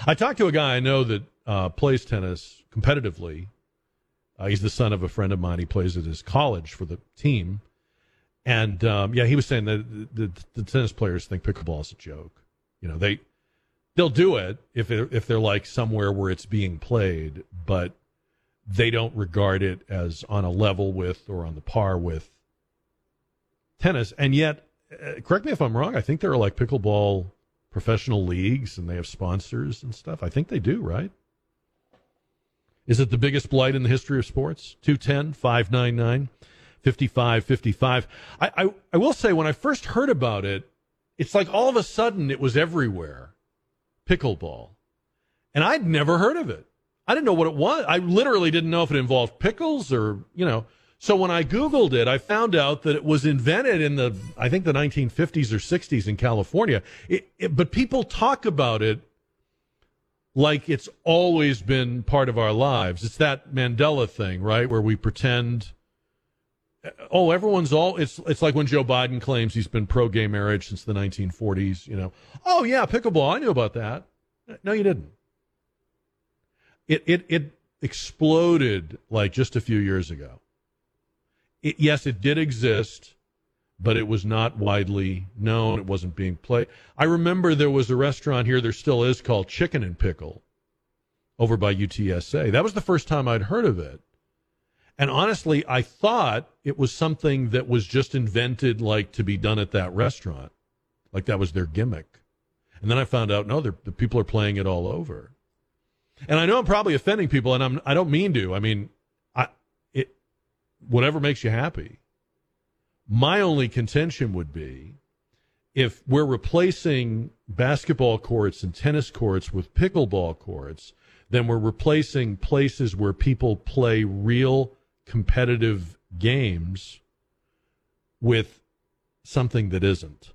I talked to a guy I know that uh, plays tennis competitively. Uh, he's the son of a friend of mine. He plays at his college for the team. And um, yeah, he was saying that the, the, the, tennis players think pickleball is a joke. You know, they they'll do it if if they're like somewhere where it's being played, but they don't regard it as on a level with or on the par with tennis. And yet, uh, correct me if I'm wrong. I think there are like pickleball professional leagues and they have sponsors and stuff. I think they do, right? Is it the biggest blight in the history of sports? 210 599 5555. I, I, will say, when I first heard about it, it's like all of a sudden it was everywhere pickleball. And I'd never heard of it. I didn't know what it was. I literally didn't know if it involved pickles or, you know. So when I Googled it, I found out that it was invented in the, I think the 1950s or 60s in California. It, it, but people talk about it like it's always been part of our lives. It's that Mandela thing, right? Where we pretend oh, everyone's all. It's it's like when Joe Biden claims he's been pro gay marriage since the 1940s. You know, oh yeah, pickleball. I knew about that. No, you didn't. It it it exploded like just a few years ago. It, yes, it did exist, but it was not widely known. It wasn't being played. I remember there was a restaurant here. There still is called Chicken and Pickle, over by UTSA. That was the first time I'd heard of it. And honestly, I thought it was something that was just invented like to be done at that restaurant. Like that was their gimmick. And then I found out no, the people are playing it all over. And I know I'm probably offending people and I'm I don't mean to. I mean, whatever makes you happy. My only contention would be if we're replacing basketball courts and tennis courts with pickleball courts, then we're replacing places where people play real competitive games with something that isn't.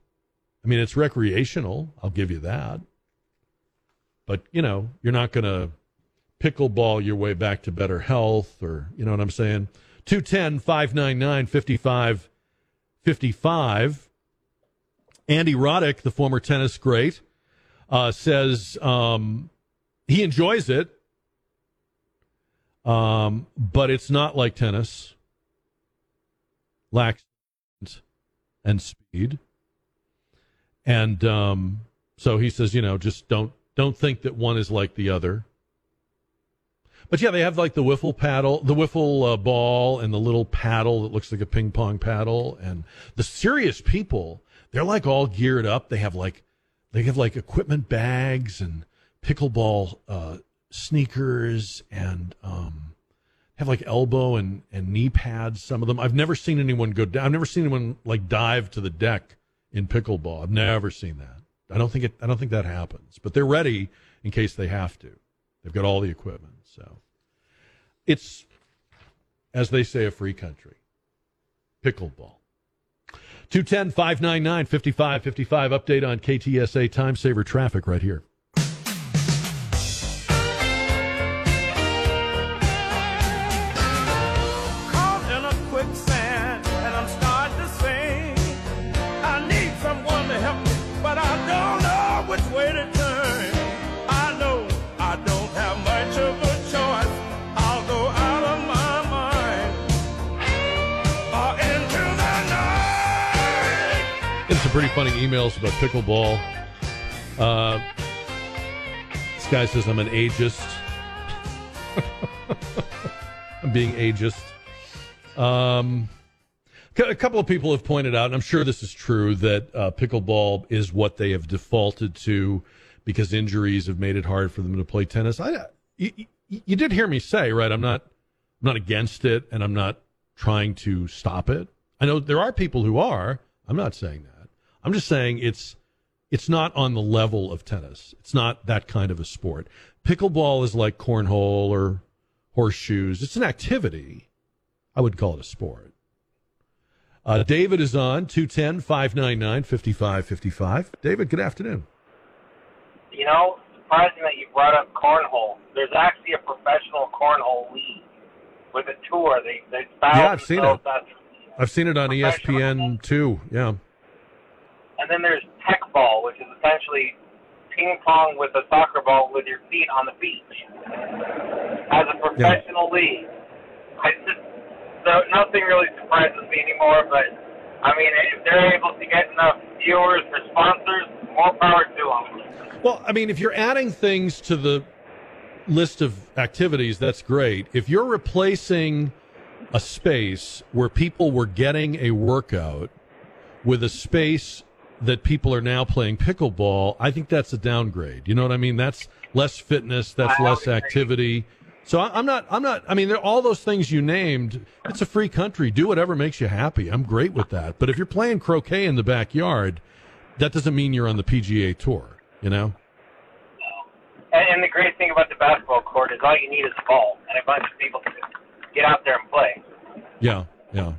I mean, it's recreational, I'll give you that. But, you know, you're not going to pickleball your way back to better health or, you know what I'm saying? 210 599 5555. Andy Roddick, the former tennis great, uh, says um, he enjoys it um, but it's not like tennis. Lacks and speed. And um, so he says, you know, just don't don't think that one is like the other. But yeah, they have like the wiffle paddle, the wiffle uh, ball, and the little paddle that looks like a ping pong paddle. And the serious people, they're like all geared up. They have like they have like equipment bags and pickleball uh, sneakers and um, have like elbow and, and knee pads. Some of them. I've never seen anyone go down. I've never seen anyone like dive to the deck in pickleball. I've never seen that. I don't think it. I don't think that happens. But they're ready in case they have to. They've got all the equipment. So it's, as they say, a free country. Pickleball. 210 599 5555. Update on KTSA time saver traffic right here. Pretty funny emails about pickleball. Uh, this guy says I'm an ageist. I'm being ageist. Um, a couple of people have pointed out, and I'm sure this is true, that uh, pickleball is what they have defaulted to because injuries have made it hard for them to play tennis. I, you- you did hear me say, right? I'm not, I'm not against it, and I'm not trying to stop it. I know there are people who are. I'm not saying that. I'm just saying it's it's not on the level of tennis. It's not that kind of a sport. Pickleball is like cornhole or horseshoes. It's an activity. I would call it a sport. Uh, David is on 210 599 5555. David, good afternoon. You know, surprising that you brought up cornhole. There's actually a professional cornhole league with a tour. They they Yeah, I've seen it. I've seen it on ESPN too. Yeah. And then there's tech ball, which is essentially ping pong with a soccer ball with your feet on the beach. As a professional league, I just so nothing really surprises me anymore. But I mean, if they're able to get enough viewers or sponsors, more power to them. Well, I mean, if you're adding things to the list of activities, that's great. If you're replacing a space where people were getting a workout with a space that people are now playing pickleball, I think that's a downgrade. You know what I mean? That's less fitness, that's less activity. So I- I'm not, I'm not, I mean, all those things you named. It's a free country. Do whatever makes you happy. I'm great with that. But if you're playing croquet in the backyard, that doesn't mean you're on the PGA tour, you know? And, and the great thing about the basketball court is all you need is a ball and a bunch of people to get out there and play. Yeah, yeah.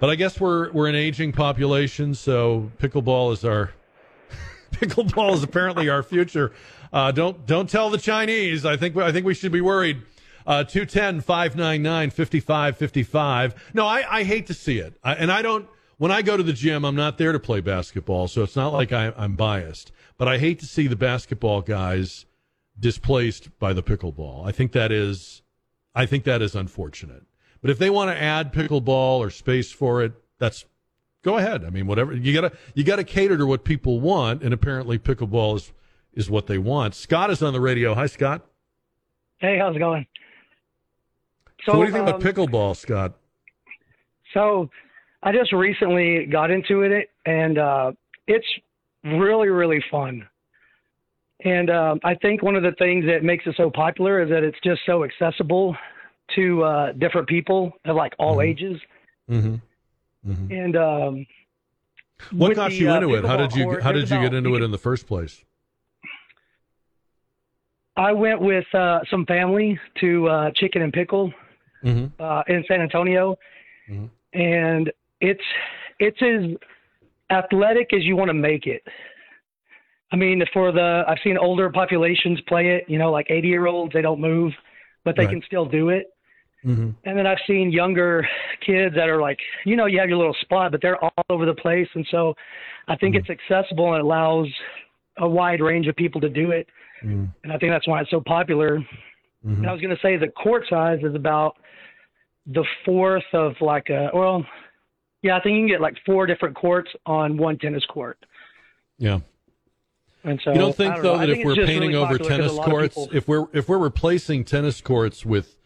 But I guess we're we're an aging population, so pickleball is our pickleball is apparently our future. Uh, don't don't tell the Chinese. I think I think we should be worried. Uh, 210 599 5555. No, I, I hate to see it. I, and I don't, when I go to the gym, I'm not there to play basketball, so it's not like I, I'm biased. But I hate to see the basketball guys displaced by the pickleball. I think that is, I think that is unfortunate. But if they want to add pickleball or space for it, that's go ahead. I mean, whatever you gotta you gotta cater to what people want, and apparently pickleball is is what they want. Scott is on the radio. Hi, Scott. Hey, how's it going? So, what do you think um, about pickleball, Scott? So, I just recently got into it, and uh, it's really, really fun. And um, I think one of the things that makes it so popular is that it's just so accessible to uh, different people of like all ages. Mm-hmm. And um, What got the, you uh, into it? How did you court, how did you get into it in the first place? I went with uh, some family to uh, Chicken and Pickle Mm-hmm. uh, in San Antonio, and it's it's as athletic as you want to make it. I mean, for the I've seen older populations play it. You know, like 80 year olds, they don't move, but they Right. can still do it. Mm-hmm. And then I've seen younger kids that are like, you know, you have your little spot, but they're all over the place. And so I think mm-hmm. it's accessible and allows a wide range of people to do it. Mm-hmm. And I think that's why it's so popular. And I was going to say the court size is about the fourth of like a, well, yeah, I think you can get like four different courts on one tennis court. Yeah. And so you don't think I though know. That if we're painting really over tennis a lot of courts, if we're if we're replacing tennis courts with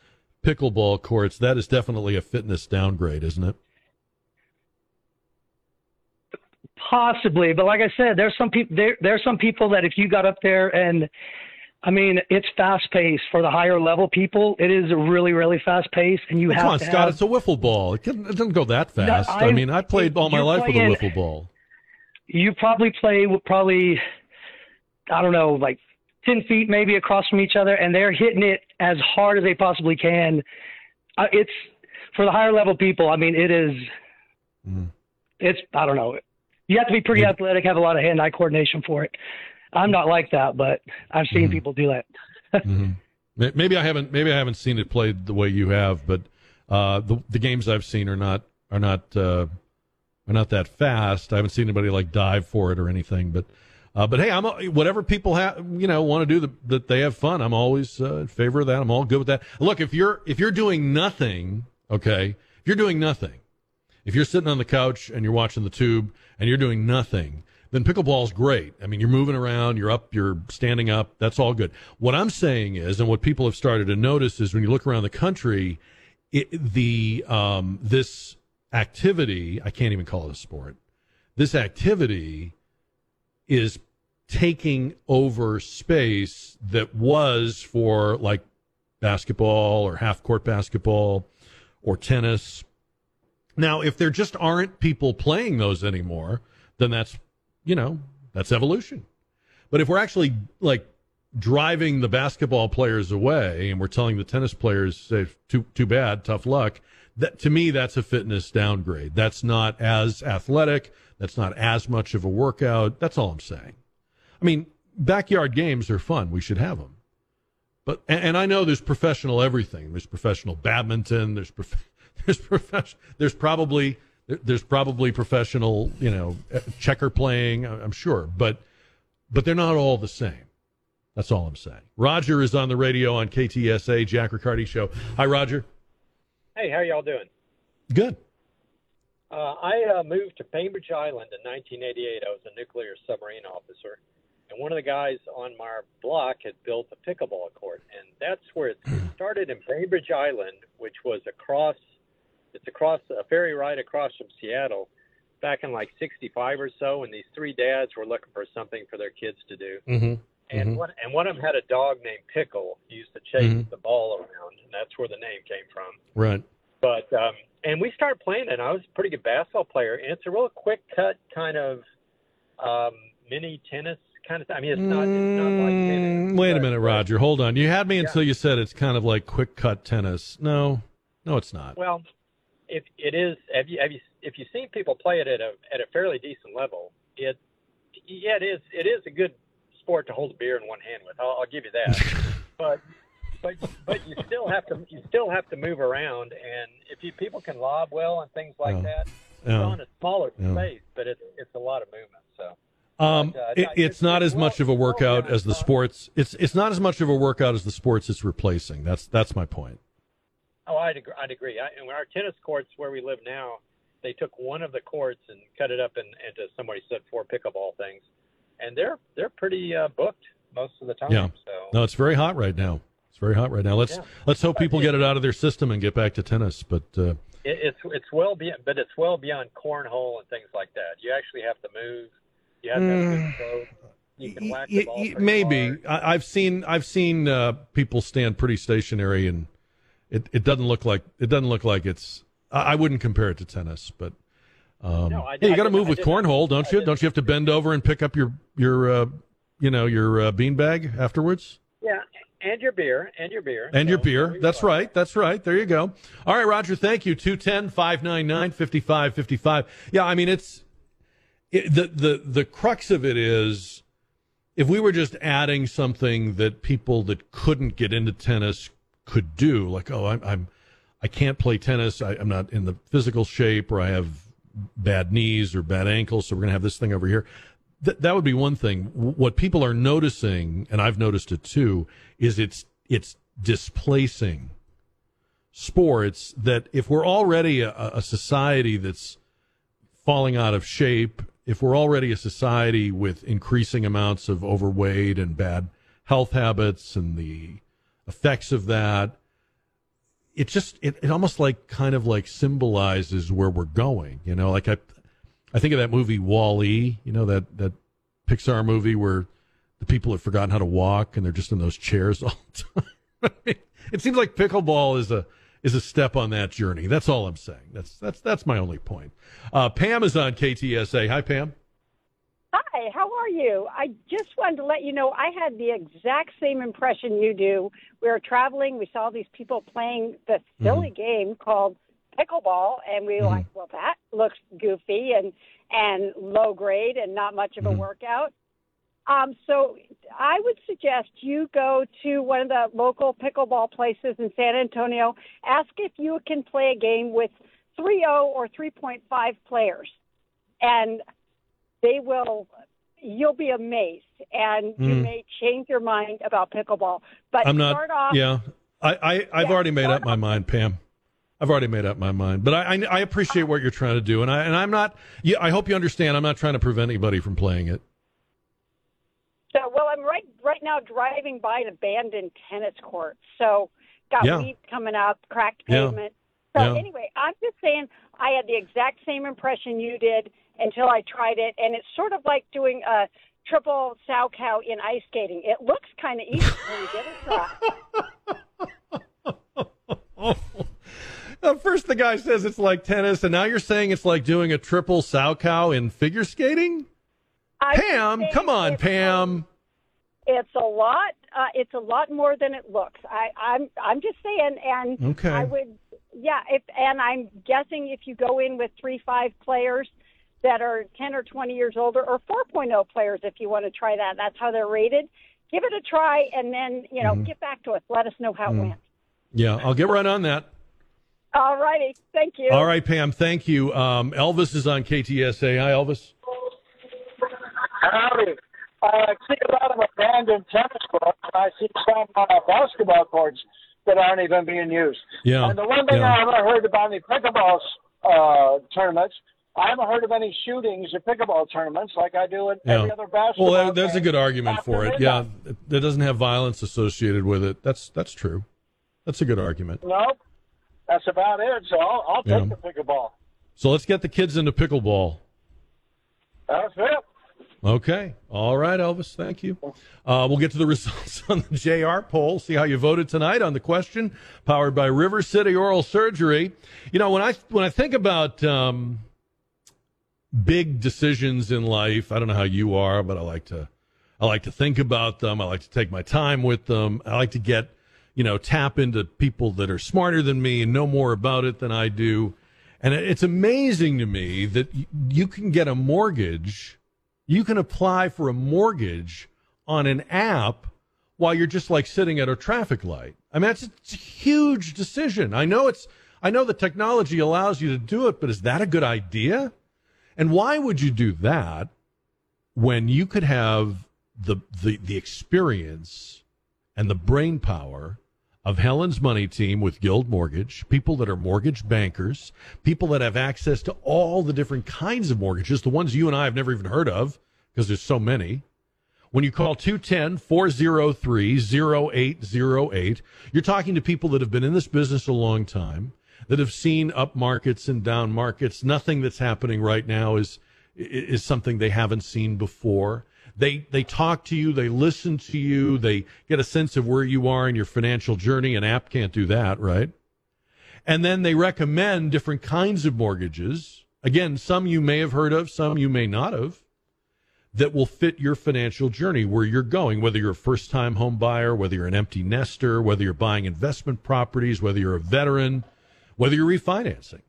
pickleball courts, that is definitely a fitness downgrade, isn't it? Possibly, but like I said, there's some people there. There's some people that if you got up there and, I mean, it's fast paced for the higher level people. It is really, really fast paced, and you Well, have come on, to Scott. have. It's a wiffle ball. It, can, it doesn't go that fast. I, I- mean, I played all my life with a playing- wiffle ball. you probably play with probably, I don't know, like ten feet maybe across from each other, and they're hitting it as hard as they possibly can. Uh, it's for the higher level people. I mean, it is. Mm. It's I don't know. You have to be pretty athletic, have a lot of hand-eye coordination for it. I'm not like that, but I've seen Mm-hmm. people do that. May- Maybe I haven't. Maybe I haven't seen it played the way you have, but uh, the the games I've seen are not are not uh, are not that fast. I haven't seen anybody like dive for it or anything. But uh, but hey, I'm whatever people have you know want to do the, that they have fun. I'm always uh, in favor of that. I'm all good with that. Look, if you're if you're doing nothing, okay, if you're doing nothing, if you're sitting on the couch and you're watching the tube and you're doing nothing, then pickleball's great. I mean, you're moving around, you're up, you're standing up. That's all good. What I'm saying is, and what people have started to notice is when you look around the country, it, the um, this activity, I can't even call it a sport. This activity is taking over space that was for like basketball or half court basketball or tennis. Now, if there just aren't people playing those anymore, then that's, you know, that's evolution. But if we're actually like driving the basketball players away and we're telling the tennis players, say, too, too bad, tough luck, that to me, that's a fitness downgrade. That's not as athletic. That's not as much of a workout. That's all I'm saying. I mean, backyard games are fun. We should have them. But and, and I know there's professional everything. There's professional badminton. There's prof- there's profession. There's probably there's probably professional you know uh, checker playing. I'm sure, but but they're not all the same. That's all I'm saying. Roger is on the radio on KTSA Jack Riccardi show. Hi, Roger. Hey, how y'all doing? Good. Uh, I uh, moved to Bainbridge Island in 1988. I was a nuclear submarine officer, and one of the guys on my block had built a pickleball court, and that's where it started in Bainbridge Island, which was across. It's across a ferry ride across from Seattle, back in like '65 or so, and these three dads were looking for something for their kids to do. Mm-hmm. And one and one of them had a dog named Pickle. He used to chase Mhm. the ball around, and that's where the name came from. Right. But um, and we started playing it. And I was a pretty good basketball player, and it's a real quick cut kind of um, mini tennis kind of. Thing. I mean, it's not. It's not like tennis. Mm, Wait a minute, Roger. Hold on. You had me until you said it's kind of like quick cut tennis. No, no, it's not. Well, if it is, have you have you if you've seen people play it at a at a fairly decent level, it yeah, it is it is a good sport to hold a beer in one hand with. I'll, I'll give you that. but but but you still have to you still have to move around, and if you people can lob well and things like Yeah. that, it's Yeah. on a smaller Yeah. space, but it's it's a lot of movement. So Um, But, uh, it, it's not as much of a workout as the sports. It's it's not as much of a workout as the sports it's replacing. That's that's my point. oh, I'd agree. I'd agree. I, and our tennis courts where we live now, they took one of the courts and cut it up in, into somebody said four pickleball things, and they're they're pretty uh, booked most of the time. Yeah. So No, it's very hot right now. It's very hot right now. Let's Yeah. let's hope people get it out of their system and get back to tennis. But uh, it, it's it's well beyond, but it's well beyond cornhole and things like that. You actually have to move. You have to have a good throw. You can whack the Y- ball. y- maybe hard. I, I've seen I've seen uh, people stand pretty stationary, and it, it doesn't look like it doesn't look like it's. I, I wouldn't compare it to tennis, but um, No, I- yeah, you I got to move I with cornhole, don't you? Don't you have to bend over and pick up your your uh, you know your uh, beanbag afterwards? Yeah, and your beer, and your beer, And your beer. That's right. That's right. There you go. All right, Roger, thank you. 210 599 5555. Yeah, I mean, it's it, the, the, the crux of it is if we were just adding something that people that couldn't get into tennis could do, like, oh, I'm, I'm I can't play tennis. I, I'm not in the physical shape, or I have bad knees or bad ankles, so we're going to have this thing over here. Th- that would be one thing. What people are noticing, and I've noticed it too, is it's it's displacing sports. That if we're already a, a society that's falling out of shape, if we're already a society with increasing amounts of overweight and bad health habits and the effects of that, it just it, it almost like kind of like symbolizes where we're going. You know, like I I think of that movie Wall E, you know, that that Pixar movie where the people have forgotten how to walk and they're just in those chairs all the time. It seems like pickleball is a is a step on that journey. That's all I'm saying. That's that's that's my only point. Uh, Pam is on KTSA. Hi, Pam. Hi, how are you? I just wanted to let you know I had the exact same impression you do. We were traveling, we saw these people playing the silly game called pickleball, and we were like, well, that looks goofy and and low grade and not much of a workout. Um, so I would suggest you go to one of the local pickleball places in San Antonio. Ask if you can play a game with 3.0 or 3.5 players, and they will. You'll be amazed, and you Mm. may change your mind about pickleball. But I'm not. off. Yeah, I, I I've Yeah, already made up my mind, Pam. I've already made up my mind, but I, I I appreciate what you're trying to do, and I and I'm not. Yeah, I hope you understand. I'm not trying to prevent anybody from playing it. So, well, I'm right right now driving by an abandoned tennis court. So, got Yeah. weeds coming up, cracked Yeah. pavement. So, Yeah. anyway, I'm just saying I had the exact same impression you did until I tried it, and it's sort of like doing a triple salchow in ice skating. It looks kind of easy when you give it try. Uh, first, the guy says it's like tennis, and now you're saying it's like doing a triple salchow in figure skating. I Pam, come on, it's- Pam. It's a lot. Uh, it's a lot more than it looks. I, I'm I'm just saying, and Okay. I would, yeah. If and I'm guessing if you go in with three five players that are ten or twenty years older, or 4.0 players, if you want to try that, that's how they're rated. Give it a try, and then you know, Mhm. get back to us. Let us know how it Mm. went. Yeah, I'll get right on that. All righty. Thank you. All right, Pam. Thank you. Um, Elvis is on KTSA. Hi, Elvis. Howdy. I see a lot of abandoned tennis courts, and I see some uh, basketball courts that aren't even being used. Yeah, And the one thing yeah. I haven't heard about any pickleball uh, tournaments, I haven't heard of any shootings at pickleball tournaments like I do at every other basketball. Well, that, that's a good argument for it. Yeah, it, it doesn't have violence associated with it. That's that's true. That's a good argument. No, that's about it. So I'll, I'll take Yeah. the pickleball. So let's get the kids into pickleball. That's it. Okay. All right, Elvis. Thank you. Uh, we'll get to the results on the JR poll. See how you voted tonight on the question. Powered by River City Oral Surgery. You know, when I when I think about um, big decisions in life, I don't know how you are, but I like to I like to think about them. I like to take my time with them. I like to get you know tap into people that are smarter than me and know more about it than I do. And it's amazing to me that you can get a mortgage, you can apply for a mortgage on an app while you're just like sitting at a traffic light. I mean, that's a huge decision. I know it's, I know the technology allows you to do it, but is that a good idea? And why would you do that when you could have the, the, the experience and the brain power of Helen's money team with Guild Mortgage, people that are mortgage bankers, people that have access to all the different kinds of mortgages, the ones you and I have never even heard of because there's so many. When you call 210 403 0808, you're talking to people that have been in this business a long time, that have seen up markets and down markets. Nothing that's happening right now is, is something they haven't seen before. They, they talk to you, they listen to you, they get a sense of where you are in your financial journey. An app can't do that, right? And then they recommend different kinds of mortgages. Again, some you may have heard of, some you may not have that will fit your financial journey where you're going, whether you're a first time home buyer, whether you're an empty nester, whether you're buying investment properties, whether you're a veteran, whether you're refinancing.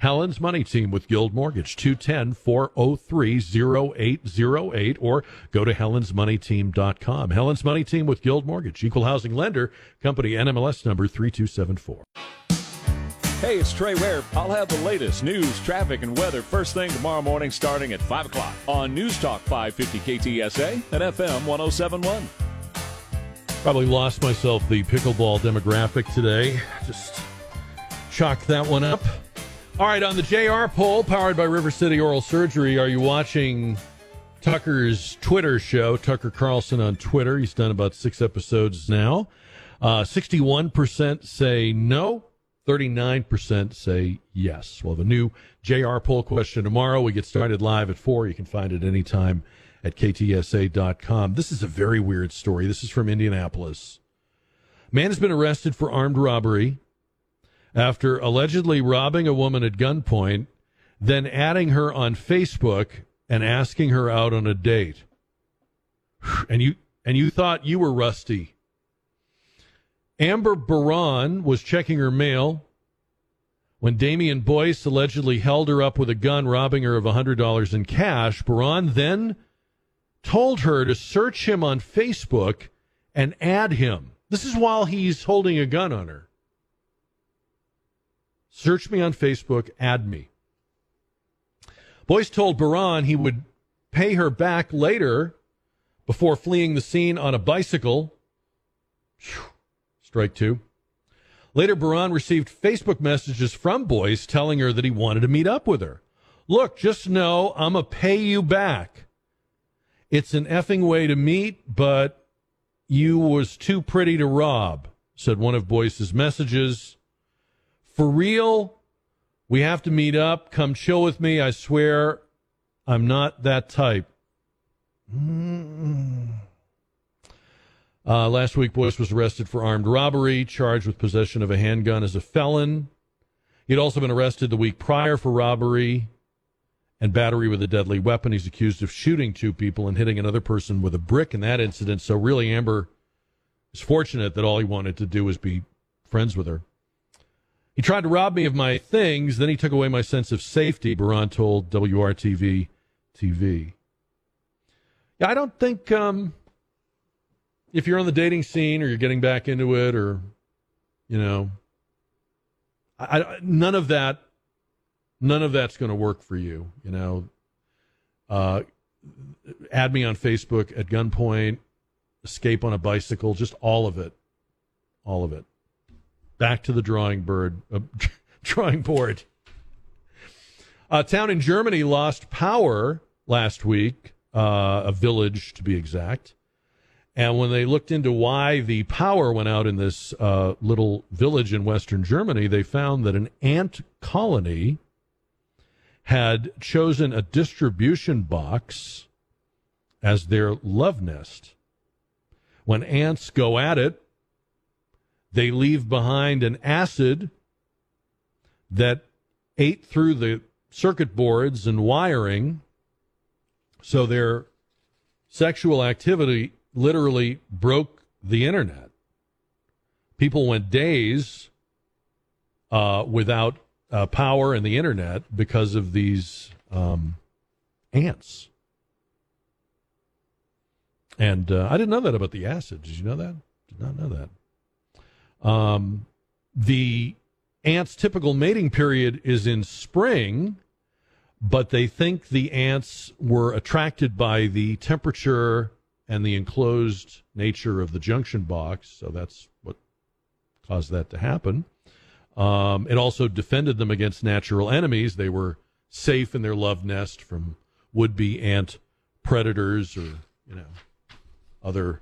Helen's Money Team with Guild Mortgage, 210 403 0808, or go to helensmoneyteam.com. Helen's Money Team with Guild Mortgage, Equal Housing Lender, Company NMLS number 3274. Hey, it's Trey Ware. I'll have the latest news, traffic, and weather first thing tomorrow morning starting at 5 o'clock on News Talk 550 KTSA and FM 1071. Probably lost myself the pickleball demographic today. Just chalk that one up. All right, on the JR poll powered by River City Oral Surgery, are you watching Tucker's Twitter show? Tucker Carlson on Twitter. He's done about six episodes now. Uh, 61% say no. 39% say yes. We'll have a new JR poll question tomorrow. We get started live at 4. You can find it anytime at ktsa.com. This is a very weird story. This is from Indianapolis. Man has been arrested for armed robbery after allegedly robbing a woman at gunpoint, then adding her on Facebook and asking her out on a date. And you and you thought you were rusty. Amber Baran was checking her mail when Damian Boyce allegedly held her up with a gun, robbing her of $100 in cash. Baran then told her to search him on Facebook and add him. This is while he's holding a gun on her. Search me on Facebook, add me. Boyce told Baran he would pay her back later before fleeing the scene on a bicycle. Whew. Strike two. Later, Baran received Facebook messages from Boyce telling her that he wanted to meet up with her. Look, just know I'm going to pay you back. It's an effing way to meet, but you was too pretty to rob, said one of Boyce's messages. For real, we have to meet up. Come chill with me. I swear I'm not that type. Mm-hmm. Uh, last week, Boyce was arrested for armed robbery, charged with possession of a handgun as a felon. He'd also been arrested the week prior for robbery and battery with a deadly weapon. He's accused of shooting two people and hitting another person with a brick in that incident. So, really, Amber is fortunate that all he wanted to do was be friends with her. He tried to rob me of my things, then he took away my sense of safety, Baran told WRTV TV. Yeah, I don't think. Um, if you're on the dating scene or you're getting back into it or you know I, none of that none of that's going to work for you you know uh, add me on facebook at gunpoint escape on a bicycle just all of it all of it back to the drawing bird uh, drawing board a town in germany lost power last week uh, a village to be exact and when they looked into why the power went out in this uh, little village in Western Germany, they found that an ant colony had chosen a distribution box as their love nest. When ants go at it, they leave behind an acid that ate through the circuit boards and wiring, so their sexual activity literally broke the internet. People went days uh, without uh, power and the internet because of these um, ants. And uh, I didn't know that about the acid. Did you know that? Did not know that. Um, the ants' typical mating period is in spring, but they think the ants were attracted by the temperature and the enclosed nature of the junction box. So that's what caused that to happen. Um, it also defended them against natural enemies. They were safe in their love nest from would-be ant predators or you know other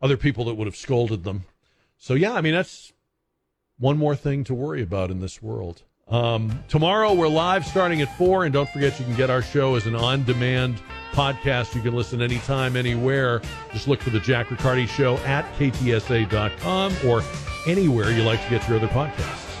other people that would have scolded them. So yeah, I mean that's one more thing to worry about in this world. Um, tomorrow we're live starting at four, and don't forget you can get our show as an on-demand podcast. You can listen anytime, anywhere. Just look for the Jack Riccardi Show at ktsa.com or anywhere you like to get your other podcasts.